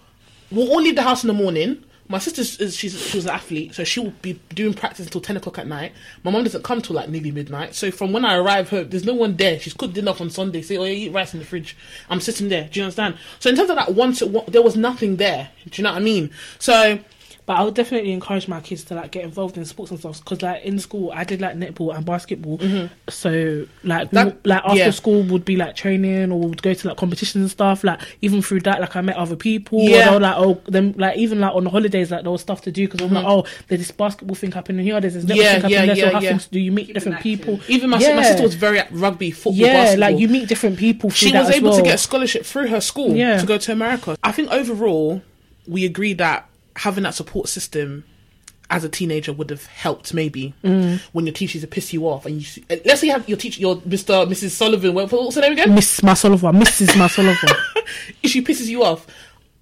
Speaker 1: we'll all leave the house in the morning. My sister is she's she was an athlete, so she will be doing practice until ten o'clock at night. My mum doesn't come till like nearly midnight. So from when I arrive home, there's no one there. She's cooked dinner on Sunday. Say, oh, yeah, eat rice in the fridge. I'm sitting there. Do you understand? So in terms of that, once wa- there was nothing there. Do you know what I mean? So
Speaker 3: But I would definitely encourage my kids to like get involved in sports and stuff because like in school I did like netball and basketball. Mm-hmm. So like we,
Speaker 1: That-
Speaker 3: like after
Speaker 1: yeah.
Speaker 3: school would be like training or would go to like competitions and stuff. Like even through that, like I met other people.
Speaker 1: Yeah.
Speaker 3: Yeah. Or, like oh then like even like on the holidays like there was stuff to do because I'm like mm-hmm. oh there's this basketball thing happening here. There's this netball
Speaker 1: Yeah,
Speaker 3: thing happening
Speaker 1: yeah,
Speaker 3: there.
Speaker 1: yeah,
Speaker 3: so have
Speaker 1: yeah.
Speaker 3: things to do. You meet
Speaker 2: Keep
Speaker 3: different people.
Speaker 1: even my,
Speaker 3: Yeah.
Speaker 1: my sister was very at rugby, football,
Speaker 3: Yeah,
Speaker 1: basketball.
Speaker 3: like you meet different people.
Speaker 1: She
Speaker 3: that
Speaker 1: was
Speaker 3: as
Speaker 1: able
Speaker 3: well.
Speaker 1: to get a scholarship through her school
Speaker 3: Yeah.
Speaker 1: to go to America. I think overall, we agree that having that support system as a teenager would have helped maybe
Speaker 3: Mm.
Speaker 1: when your teachers to piss you off and you let's say you have your teacher your Mr. Mrs. Sullivan what- what's her name again
Speaker 3: Miss Masolova, Mrs. Masolova.
Speaker 1: if she pisses you off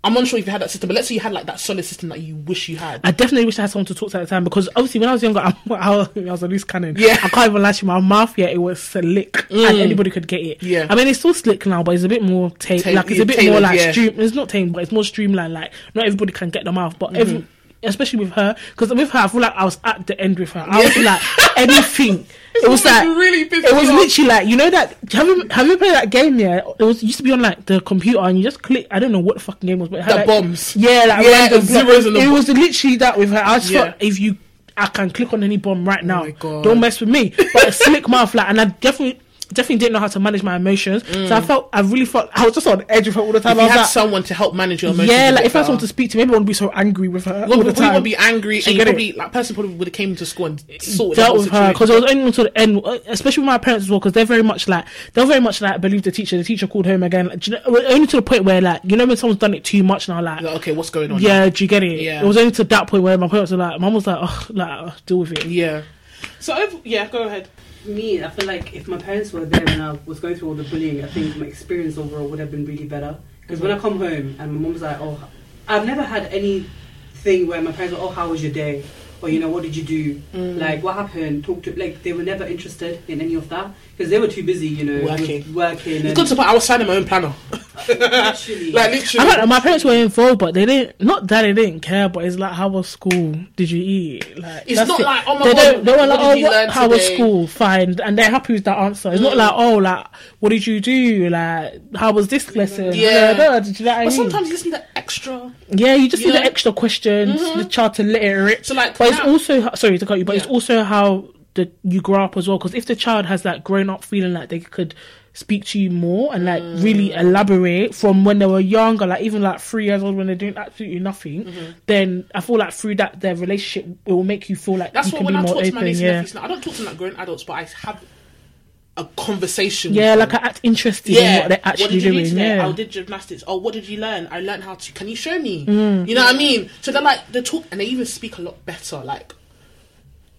Speaker 1: I'm unsure if you had that system but let's say you had like that solid system that you wish you had
Speaker 3: I definitely wish I had someone to talk to at the time because obviously when I was younger, I was I was a loose cannon.
Speaker 1: Yeah.
Speaker 3: I can't even lie to you. My mouth, yeah, it was slick, and mm. anybody could get it.
Speaker 1: Yeah.
Speaker 3: I mean it's still slick now, but it's a bit more ta-
Speaker 1: Ta-
Speaker 3: like it's a bit more like
Speaker 1: yeah.
Speaker 3: stream. It's not tame, but it's more streamlined. Like not everybody can get the mouth, but every. Mm-hmm. Especially with her, because with her, I feel like I was at the end with her. I was like anything. it was like
Speaker 1: really
Speaker 3: it was
Speaker 1: off.
Speaker 3: literally like you know that have you have you played that game? Yeah, it was used to be on like the computer, and you just click. I don't know what the fucking game was, but it had,
Speaker 1: The
Speaker 3: like,
Speaker 1: bombs.
Speaker 3: Yeah, like
Speaker 1: Yeah,
Speaker 3: random
Speaker 1: zeros and the
Speaker 3: It was literally that with her. I just
Speaker 1: Yeah.
Speaker 3: thought if you, I can click on any bomb right oh now.
Speaker 1: my God.
Speaker 3: Don't mess with me. But a slick mouth, like, and I definitely. Definitely didn't know how to manage my emotions, so I felt I really felt I was just on edge with her all the time.
Speaker 1: Mm. if
Speaker 3: I
Speaker 1: you had
Speaker 3: like,
Speaker 1: someone to help manage your emotions
Speaker 3: yeah, like if I had someone to speak to, maybe I wouldn't be so angry with her
Speaker 1: well,
Speaker 3: all the time.
Speaker 1: would be angry
Speaker 3: She
Speaker 1: and you
Speaker 3: get it.
Speaker 1: probably like person probably would have came to school and sorted
Speaker 3: dealt with her because it was only until the end, especially with my parents as well, because they're very much like they're very much like believe the teacher. The teacher called home again, like, you know, only to the point where like you know when someone's done it too much now, like
Speaker 1: Like, okay what's going on
Speaker 3: yeah, do you get it?
Speaker 1: Yeah.
Speaker 3: It was only to that point where my parents were like, mum was like, oh, like deal with it.
Speaker 1: yeah so yeah go ahead
Speaker 2: Me, I feel like if my parents were there when I was going through all the bullying, I think my experience overall would have been really better. Because when I come home and my mom's like, "Oh, I've never had anything where my parents were, oh, how was your day?" Or you know, what did you do?
Speaker 1: Mm.
Speaker 2: Like, what happened? Talk to like they were never interested in any of that because they were too busy, you know,
Speaker 1: Working.
Speaker 2: with working.
Speaker 1: it's
Speaker 2: And
Speaker 1: good to put I was signing my own planner
Speaker 2: literally,
Speaker 1: like
Speaker 3: I
Speaker 1: literally
Speaker 3: don't know, my parents were involved, but they didn't. Not that they didn't care, but it's like, how was school? Did you eat? Like,
Speaker 1: It's not
Speaker 3: it.
Speaker 1: like, oh my
Speaker 3: they
Speaker 1: God,
Speaker 3: Don't, they were
Speaker 1: what
Speaker 3: like, oh, what, how was school? Fine, and they're happy with that answer. It's not
Speaker 1: Mm.
Speaker 3: like, oh, like, what did you do? Like, how was this lesson?
Speaker 1: Yeah.
Speaker 3: no, did you know what I
Speaker 1: but
Speaker 3: mean?
Speaker 1: sometimes you just need that extra
Speaker 3: Yeah, you just
Speaker 1: You
Speaker 3: need the extra questions, the child to let it rip.
Speaker 1: So, like,
Speaker 3: but it's also sorry to cut you, but it's also how the you grow up as well. Because if the child has that grown up feeling like they could speak to you more and like really
Speaker 1: Mm.
Speaker 3: elaborate from when they were younger, like even like three years old when they're doing absolutely nothing,
Speaker 1: Mm-hmm.
Speaker 3: then I feel like through that their relationship it will make you feel like
Speaker 1: that's what
Speaker 3: can
Speaker 1: when
Speaker 3: be
Speaker 1: I
Speaker 3: more
Speaker 1: talk to my
Speaker 3: open.
Speaker 1: nieces and nephews now I don't talk to them like grown adults but I have a conversation
Speaker 3: yeah, like. I act interested in what they're actually
Speaker 1: what did you
Speaker 3: doing.
Speaker 1: do today?
Speaker 3: yeah.
Speaker 1: Oh, did gymnastics. Oh, what did you learn? I learned how to. Can you show me?
Speaker 3: Mm.
Speaker 1: You know what I mean? So they're like they talk and they even speak a lot better. Like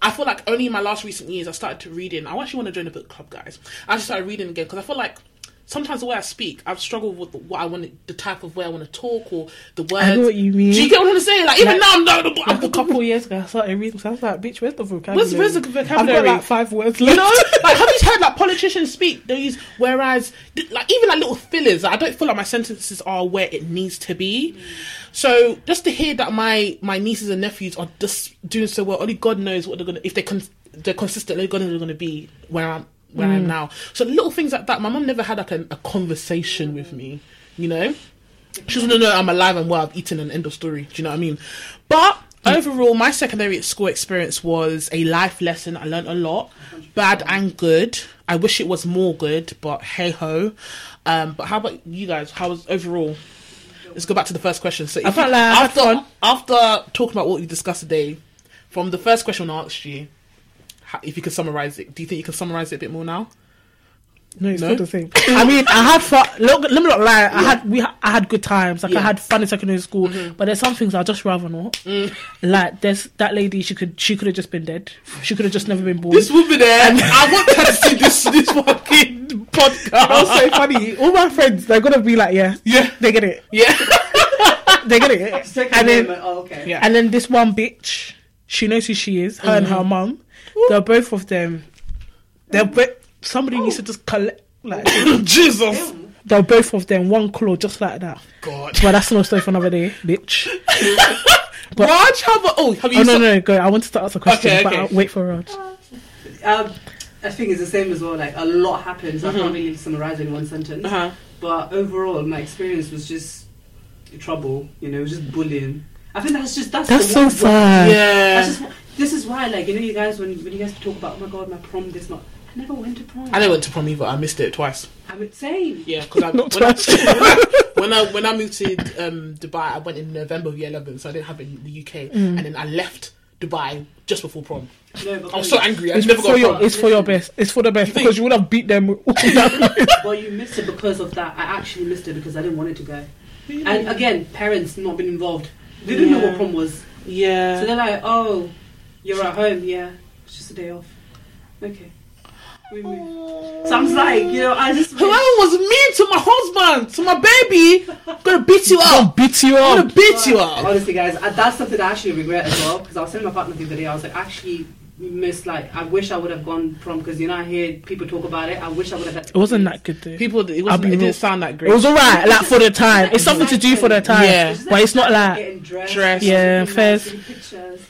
Speaker 1: I feel like only in my last recent years I started to reading. I actually want to join a book club, guys. I just started reading again because I feel like. Sometimes the way I speak, I've struggled with what I want, the type of way I want to talk, or the words.
Speaker 3: I know what you mean.
Speaker 1: Do you get what I'm saying? Like even
Speaker 3: Like-
Speaker 1: now, I'm not. I'm,
Speaker 3: a couple of years ago, I started reading. So I was like, "Bitch, where's the vocabulary?
Speaker 1: Where's- where's the
Speaker 3: I've got like five words
Speaker 1: You know, like have you heard like politicians speak? They use whereas, like even like little fillers. Like, I don't feel like my sentences are where it needs to be. So just to hear that my my nieces and nephews are just doing so well, only God knows what they're gonna if they con- they're consistently gonna they're gonna be where I'm where I am now. So little things like that. My mum never had like a, a conversation with me. You know, she doesn't know I'm alive and well. I've eaten an end of story. Do you know what I mean? But overall, my secondary school experience was a life lesson. I learned a lot, bad and good. I wish it was more good, but hey ho. Um, but how about you guys? How was overall? Let's go back to the first question. So, you-
Speaker 3: like
Speaker 1: after after talking about what we discussed today, from the first question I asked you, how, if you could summarize it, do you think you can summarize it a bit more now?
Speaker 3: No, it's
Speaker 1: No?
Speaker 3: not the same. I mean, I had fun. Look, let me not lie. I had we. I had good times. Like
Speaker 1: Yeah. Mm-hmm.
Speaker 3: I had fun in secondary school. But there's some things I just rather not.
Speaker 1: Mm.
Speaker 3: Like there's that lady. She could. She could have just been dead. She could have just never been born.
Speaker 1: This woman there, I want her to see this this fucking podcast.
Speaker 3: That's so funny. All my friends, they're gonna be like, yeah,
Speaker 1: Yeah.
Speaker 3: they get it.
Speaker 1: Yeah.
Speaker 3: They get it.
Speaker 2: Second
Speaker 3: and then,
Speaker 2: oh, okay.
Speaker 1: Yeah.
Speaker 3: and then this one bitch, she knows who she is. Her and
Speaker 1: Mm-hmm.
Speaker 3: her mum. They're both of them. They're both. Somebody needs to just collect. Like,
Speaker 1: Jesus.
Speaker 3: They're both of them, one claw, just like that.
Speaker 1: God.
Speaker 3: But that's no story for another day, bitch. But-
Speaker 1: Raj, how about? Oh, have you?
Speaker 3: Oh no,
Speaker 1: saw-
Speaker 3: no, go. I wanted to ask a question,
Speaker 1: Okay,
Speaker 3: but
Speaker 1: okay.
Speaker 3: I'll wait for Raj.
Speaker 2: Um, I think it's the same as well. Like a lot happened, so I can't really summarize it in one sentence.
Speaker 1: Uh-huh.
Speaker 2: But overall, my experience was just trouble. You know, it was just bullying. I think that's just that's
Speaker 3: That's
Speaker 2: the
Speaker 3: so
Speaker 2: one word-
Speaker 3: sad.
Speaker 1: Yeah.
Speaker 2: That's just wh- this is why, like you know, you guys when when you guys talk about oh my god, my prom this not. I never went to prom.
Speaker 1: I never went to prom either. I missed it twice.
Speaker 2: I would say.
Speaker 1: Yeah, because
Speaker 3: Not
Speaker 1: when, I-
Speaker 3: twice.
Speaker 1: when I when I moved to um, Dubai, I went in November of year eleven, so I didn't have it in the UK,
Speaker 3: Mm.
Speaker 1: and then I left Dubai just before prom.
Speaker 2: No,
Speaker 1: I was so angry. I
Speaker 3: It's
Speaker 1: never
Speaker 3: for
Speaker 1: got
Speaker 3: your,
Speaker 1: prom.
Speaker 3: it's for your best. It's for the best
Speaker 1: You
Speaker 3: because you would have beat them. all that.
Speaker 2: Well, you missed it because of that. I actually missed it because I didn't want it to go. And again, parents not been involved. They didn't know what prom was.
Speaker 1: Yeah.
Speaker 2: So they're like, oh, you're at home, yeah. It's just a day off. Okay. We move. So I'm just like, you know, I just.
Speaker 1: Whoever was mean to my husband, to my baby, gonna beat you
Speaker 3: I'll
Speaker 1: up.
Speaker 3: beat you
Speaker 1: I'm
Speaker 3: up.
Speaker 1: gonna beat you up.
Speaker 2: Honestly, guys, I, that's something I actually regret as well. Because I was telling my partner the other day, I was like, actually, miss like, I wish I would have gone prom because you know I hear people talk about it. I wish I would have.
Speaker 3: It wasn't that good though.
Speaker 1: People, it, wasn't, it
Speaker 3: real.
Speaker 1: didn't sound that great.
Speaker 3: It was alright, like for the time. It's something to do for the time.
Speaker 1: Yeah.
Speaker 3: But it's not like
Speaker 2: getting dressed,
Speaker 1: Dress.
Speaker 3: Yeah,
Speaker 2: taking
Speaker 3: fairs.
Speaker 2: nice pictures.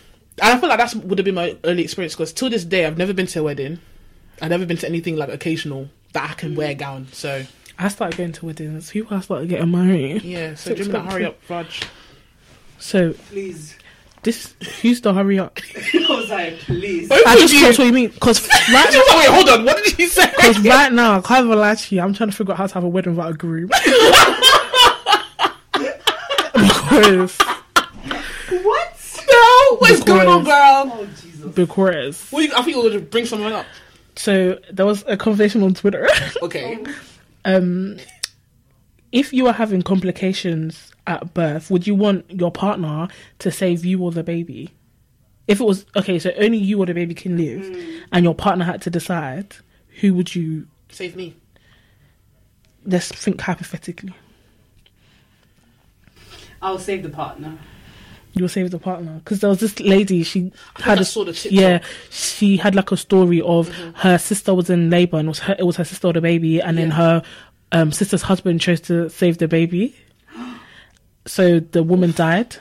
Speaker 1: And I feel like that would have been my early experience because till this day I've never been to a wedding. I've never been to anything like occasional that I can wear a mm. gown. So
Speaker 3: I started going to weddings. People I started getting married.
Speaker 1: yeah, so
Speaker 3: So
Speaker 1: do you mean that hurry up, Raj?
Speaker 3: So
Speaker 2: Please.
Speaker 3: this who's the hurry up?
Speaker 2: I was like, please.
Speaker 1: Both
Speaker 3: I
Speaker 1: of
Speaker 3: just
Speaker 1: you.
Speaker 3: caught what you mean because right
Speaker 1: Wait, hold on. What did you say?
Speaker 3: Because right now, I can't even lie to you, I'm trying to figure out how to have a wedding without a groom. because,
Speaker 2: What?
Speaker 1: No, what's going on, girl?
Speaker 2: Oh, Jesus.
Speaker 3: because,
Speaker 1: What do you, I think you would bring someone up.
Speaker 3: so there was a conversation on Twitter.
Speaker 1: Okay.
Speaker 3: um, if you are having complications at birth, would you want your partner to save you or the baby? If it was okay, so only you or the baby can live, and your partner had to decide, who would you?
Speaker 1: Save me.
Speaker 3: Let's think hypothetically.
Speaker 2: I'll save the partner.
Speaker 3: You'll save the partner because there was this lady. She had a
Speaker 1: saw the TikTok.
Speaker 3: yeah. She had like a story of her sister was in labor and it was her, it was her sister or the baby, and then her um, sister's husband chose to save the baby. So the woman died.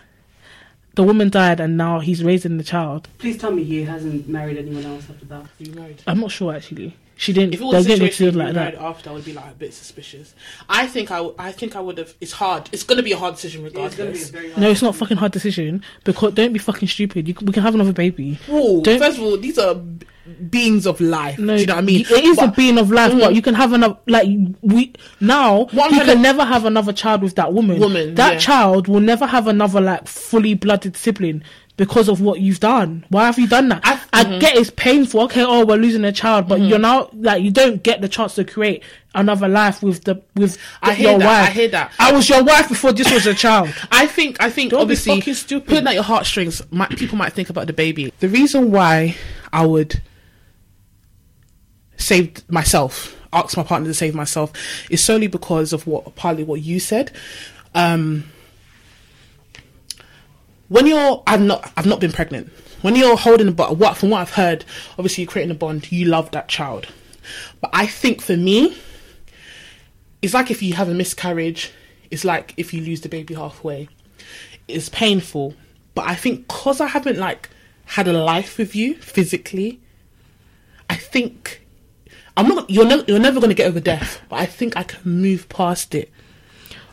Speaker 3: The woman died, and now he's raising the child.
Speaker 2: Please tell me he hasn't married anyone else after that.
Speaker 1: Are you married?
Speaker 3: I'm not sure actually. She didn't.
Speaker 1: If it
Speaker 3: they
Speaker 1: was a
Speaker 3: didn't
Speaker 1: situation
Speaker 3: feel like
Speaker 1: married
Speaker 3: that.
Speaker 1: after, I would be like a bit suspicious. I think I, w- I think I would have. It's hard. It's going to be a hard decision
Speaker 2: It's going to be a
Speaker 1: regardless.
Speaker 2: very hard
Speaker 3: No, it's not a fucking hard decision because don't be fucking stupid. You, we can have another baby.
Speaker 1: Whoa,
Speaker 3: Don't-
Speaker 1: first of all, these are beings of life.
Speaker 3: No,
Speaker 1: do you know what I mean?
Speaker 3: It is a
Speaker 1: But-
Speaker 3: being of life, but
Speaker 1: Mhm.
Speaker 3: you can have another. Like we now,
Speaker 1: What I'm
Speaker 3: you can
Speaker 1: to-
Speaker 3: never have another child with that woman.
Speaker 1: Woman,
Speaker 3: that
Speaker 1: yeah.
Speaker 3: child will never have another like fully blooded sibling because of what you've done. Why have you done that?
Speaker 1: I-
Speaker 3: I,
Speaker 1: mhm.
Speaker 3: get it's painful. Okay, oh, we're losing a child, but you're now like you don't get the chance to create another life with the with
Speaker 1: I hear
Speaker 3: your
Speaker 1: that.
Speaker 3: wife.
Speaker 1: I hear that.
Speaker 3: I was your wife before this was a child.
Speaker 1: I think I think
Speaker 3: Don't be
Speaker 1: obviously
Speaker 3: fucking stupid.
Speaker 1: putting at your heartstrings, might, people might think about the baby. The reason why I would save myself, ask my partner to save myself, is solely because of what partly what you said. Um, when you're, I've not, I've not been pregnant. When you're holding a bond, what from what I've heard, obviously you're creating a bond. You love that child, but I think for me, it's like if you have a miscarriage. It's like if you lose the baby halfway. It's painful, but I think because I haven't like had a life with you physically, I think I'm not. You're never. You're never going to get over death, but I think I can move past it.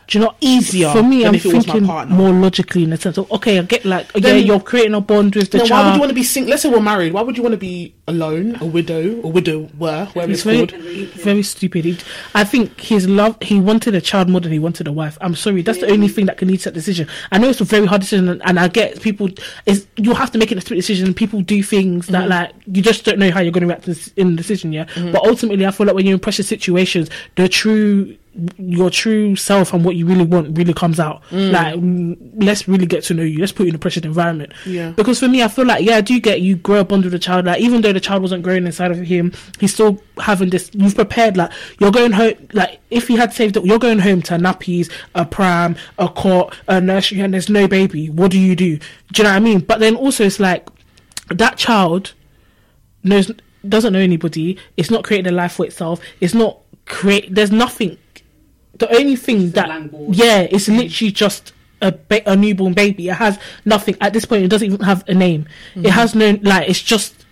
Speaker 1: Do you know easier
Speaker 3: For me, I'm
Speaker 1: if it was my
Speaker 3: thinking more logically in the sense of okay, I get like yeah, you're creating a bond with the
Speaker 1: Then
Speaker 3: child.
Speaker 1: why would you want to be single? Let's say we're married. Why would you want to be alone, a widow, a widower, whatever
Speaker 3: He's
Speaker 1: it's
Speaker 3: very,
Speaker 1: called?
Speaker 3: very stupid. I think his love. He wanted a child more than he wanted a wife. I'm sorry. That's the only thing that can lead to that decision. I know it's a very hard decision, and, I get people. Is you have to make it a split decision. People do things that mm-hmm. like you just don't know how you're going to react to in the decision. Yeah, mm-hmm. but ultimately, I feel like when you're in pressure situations, the true your true self and what you really want really comes out. Like, mm, let's really get to know you. Let's put you in a pressured environment.
Speaker 1: Yeah.
Speaker 3: Because for me, I feel like yeah, I do get you grow a bond with the child. Like even though the child wasn't growing inside of him, he's still having this. You've prepared. Like you're going home. Like if he had saved it, you're going home to nappies, a pram, a cot, a nursery, and there's no baby. What do you do? Do you know what I mean? But then also it's like that child knows doesn't know anybody. It's not creating a life for itself. It's not create. There's nothing the only thing
Speaker 2: a
Speaker 3: that
Speaker 2: blank
Speaker 3: yeah, it's literally just a ba- a newborn baby. It has nothing at this point. It doesn't even have a name. It mm-hmm. has no like. It's just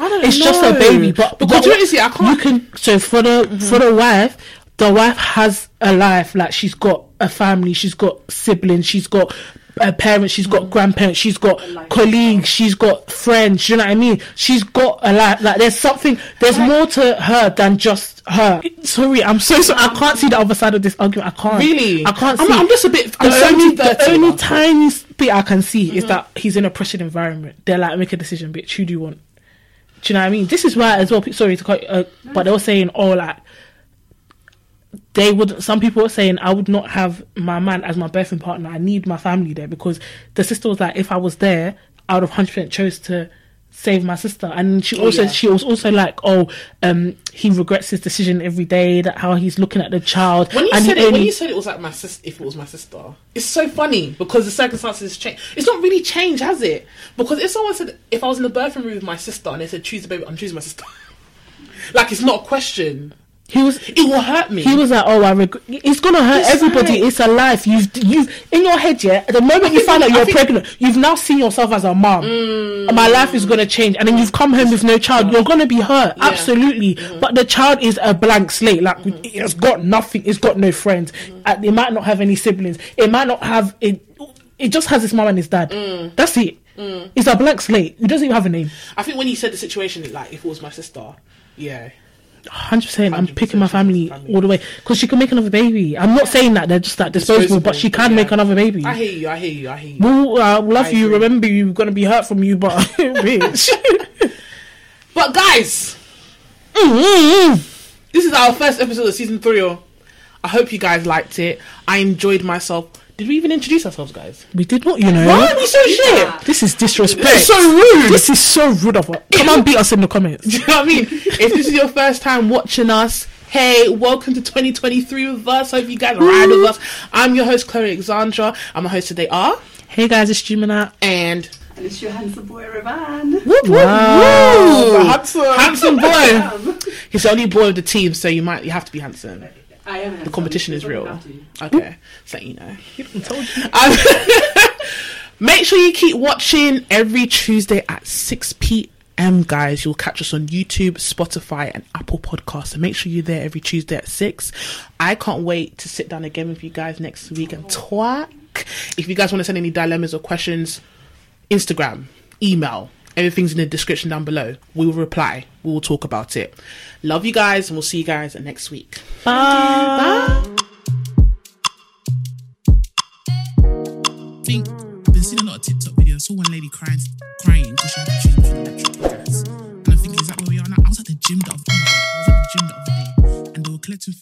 Speaker 1: I don't
Speaker 3: it's
Speaker 1: know.
Speaker 3: just a baby. But
Speaker 1: because
Speaker 3: but
Speaker 1: you see, I can't.
Speaker 3: you can so for the mm-hmm. for the wife the wife has a life like she's got a family she's got siblings she's got a parents she's got grandparents she's got
Speaker 2: life.
Speaker 3: colleagues she's got friends you know what i mean she's got a life like there's something there's more to her than just her sorry i'm so sorry i can't see the other side of this argument i can't
Speaker 1: Really?
Speaker 3: i can't
Speaker 1: I'm-
Speaker 3: see
Speaker 1: I'm just a bit- I'm
Speaker 3: the only, the only tiny bit i can see is that he's in a pressured environment they're like make a decision bitch who do you want do you know what I mean? This is why, as well. Sorry to cut, uh, but they were saying, "Oh, like they would." Some people were saying, "I would not have my man as my birthing partner. I need my family there because the sister was like, if I was there, I would have hundred percent chose to save my sister." And she also,
Speaker 2: yeah.
Speaker 3: she was also like, "Oh, um, he regrets his decision every day. That how he's looking at the child."
Speaker 1: When you
Speaker 3: and
Speaker 1: said it, when you said it was like my sis, if it was my sister, it's so funny because the circumstances change. It's not really changed, has it? Because if someone said, if I was in the birthing room with my sister and they said choose the baby, I'm choosing my sister. like it's not a question.
Speaker 3: He was
Speaker 1: It will hurt me.
Speaker 3: He was like, "Oh, I regret." It's gonna hurt
Speaker 1: It's
Speaker 3: everybody.
Speaker 1: fine.
Speaker 3: It's a life. You've you've in your head, yeah. The moment you find out you're
Speaker 1: think-
Speaker 3: pregnant, you've now seen yourself as a mom. Mm. My life is gonna change, and then you've come home with no child. You're gonna be hurt,
Speaker 1: Yeah.
Speaker 3: absolutely. Mm-hmm. But the child is a blank slate. Like mm-hmm. it has got nothing. It's got no friends. Mm-hmm. Uh, It might not have any siblings. It might not have it. It just has his mom and his dad. Mm. That's it. Mm. It's a blank slate. It doesn't even have a name.
Speaker 1: I think when you said the situation, like if it was my sister, yeah,
Speaker 3: Hundred percent. I'm picking my family,
Speaker 1: family.
Speaker 3: all the way because she can make another baby. I'm not saying that they're just that disposable, but she can
Speaker 1: yeah.
Speaker 3: make another baby.
Speaker 1: I hear you. I hear you. I hear you.
Speaker 3: We'll uh, love
Speaker 1: I
Speaker 3: you.
Speaker 1: agree.
Speaker 3: Remember, you're gonna be hurt from you, but bitch.
Speaker 1: But guys,
Speaker 3: Mm-mm.
Speaker 1: this is our first episode of season three. oh. I hope you guys liked it. I enjoyed myself. Did we even introduce ourselves, guys?
Speaker 3: We did not, you know.
Speaker 1: Why are we so shit?
Speaker 3: This is disrespect.
Speaker 1: It's so rude.
Speaker 3: This is so rude of us. Come on, beat us in the comments.
Speaker 1: Do you know what I mean? if this is your first time watching us, hey, welcome to 2023 with us. Hope you guys ride with us. I'm your host, Chloe Alexandra. I'm a host today, are
Speaker 3: Hey guys, it's Jumina.
Speaker 1: and
Speaker 2: And it's your handsome boy, Rivaan.
Speaker 1: whoop, whoop,
Speaker 3: Wow.
Speaker 1: woo.
Speaker 2: Handsome.
Speaker 1: handsome boy. He's the only boy of the team, so you might you have to be handsome.
Speaker 2: I am.
Speaker 1: The competition is real.
Speaker 2: I have to.
Speaker 1: Okay, so you know.
Speaker 3: told you.
Speaker 1: Um, make sure you keep watching every Tuesday at 6 p.m. Guys, you'll catch us on YouTube, Spotify, and Apple Podcasts. So make sure you're there every Tuesday at 6. I can't wait to sit down again with you guys next week and talk. If you guys want to send any dilemmas or questions, Instagram, email, everything's in the description down below. We will reply. We will talk about it. Love you guys, and we'll see you guys next week.
Speaker 3: Bye.
Speaker 4: think I've been seeing a lot of TikTok videos. I saw one lady crying, crying because she had to choose between electric gas. And I think, is that where we are now? I was at the gym the other, God, I was at the gym the other day, and they were collecting.